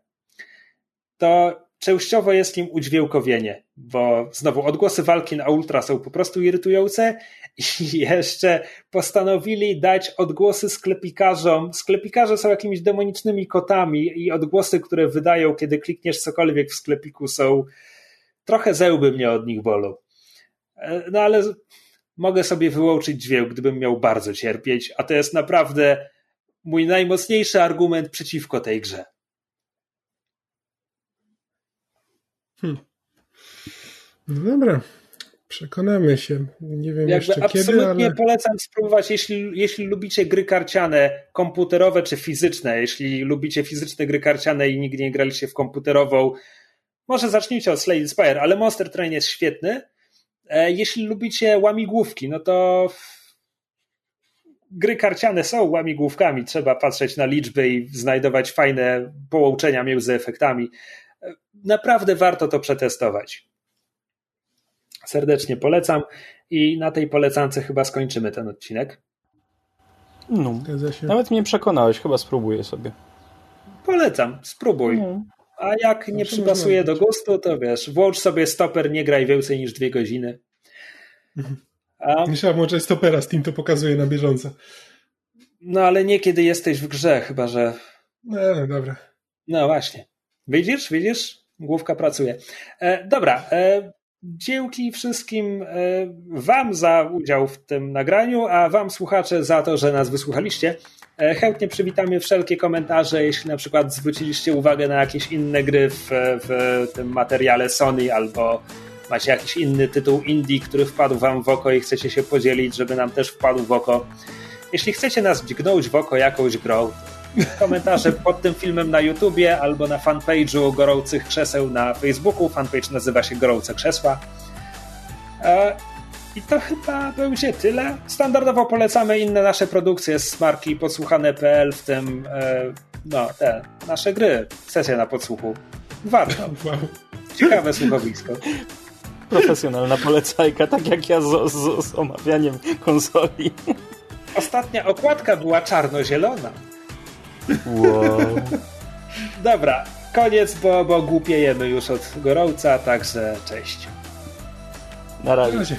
to częściowo jest nim udźwiękowienie, bo znowu odgłosy walki na ultra są po prostu irytujące i *laughs* jeszcze postanowili dać odgłosy sklepikarzom. Sklepikarze są jakimiś demonicznymi kotami i odgłosy, które wydają, kiedy klikniesz cokolwiek w sklepiku są trochę zełby mnie od nich bolą. E, no ale mogę sobie wyłączyć dźwięk, gdybym miał bardzo cierpieć, a to jest naprawdę mój najmocniejszy argument przeciwko tej grze. Hmm. No dobra, przekonamy się. Nie wiem Jakby jeszcze absolutnie kiedy, ale... polecam spróbować, jeśli, jeśli lubicie gry karciane, komputerowe czy fizyczne. Jeśli lubicie fizyczne gry karciane i nigdy nie graliście w komputerową, może zacznijcie od Slade Spire, ale Monster Train jest świetny. E, jeśli lubicie łamigłówki, no to gry karciane są łamigłówkami. Trzeba patrzeć na liczby i znajdować fajne połączenia między efektami naprawdę warto to przetestować. Serdecznie polecam i na tej polecance chyba skończymy ten odcinek. No, nawet mnie przekonałeś, chyba spróbuję sobie. Polecam, spróbuj. No. A jak nie przypasuje do gustu, to wiesz, włącz sobie stoper, nie graj więcej niż dwie godziny. A... Trzeba włączać stopera, Steam to pokazuje na bieżąco. No ale nie kiedy jesteś w grze, chyba że... No, dobra. No właśnie. Widzisz, widzisz? Główka pracuje. E, dobra. E, dzięki wszystkim e, Wam za udział w tym nagraniu, a Wam słuchacze za to, że nas wysłuchaliście. E, chętnie przywitamy wszelkie komentarze, jeśli na przykład zwróciliście uwagę na jakieś inne gry w, w tym materiale Sony albo macie jakiś inny tytuł indie, który wpadł wam w oko i chcecie się podzielić, żeby nam też wpadł w oko. Jeśli chcecie nas dźgnąć w oko jakąś grą, komentarze *laughs* pod tym filmem na YouTubie albo na fanpage'u Gorących Krzeseł na Facebooku. Fanpage nazywa się Gorące Krzesła. I to chyba będzie tyle. Standardowo polecamy inne nasze produkcje z marki podsłuchane.pl, w tym e, no, te nasze gry. Sesja na podsłuchu. Warto. *laughs* Wow. Ciekawe słuchowisko. *laughs* Profesjonalna polecajka, tak jak ja z, z, z omawianiem konsoli. Ostatnia okładka była czarno-zielona. Wow. *laughs* Dobra, koniec, bo, bo głupiejemy już od gorąca, także cześć. Na razie. Na razie.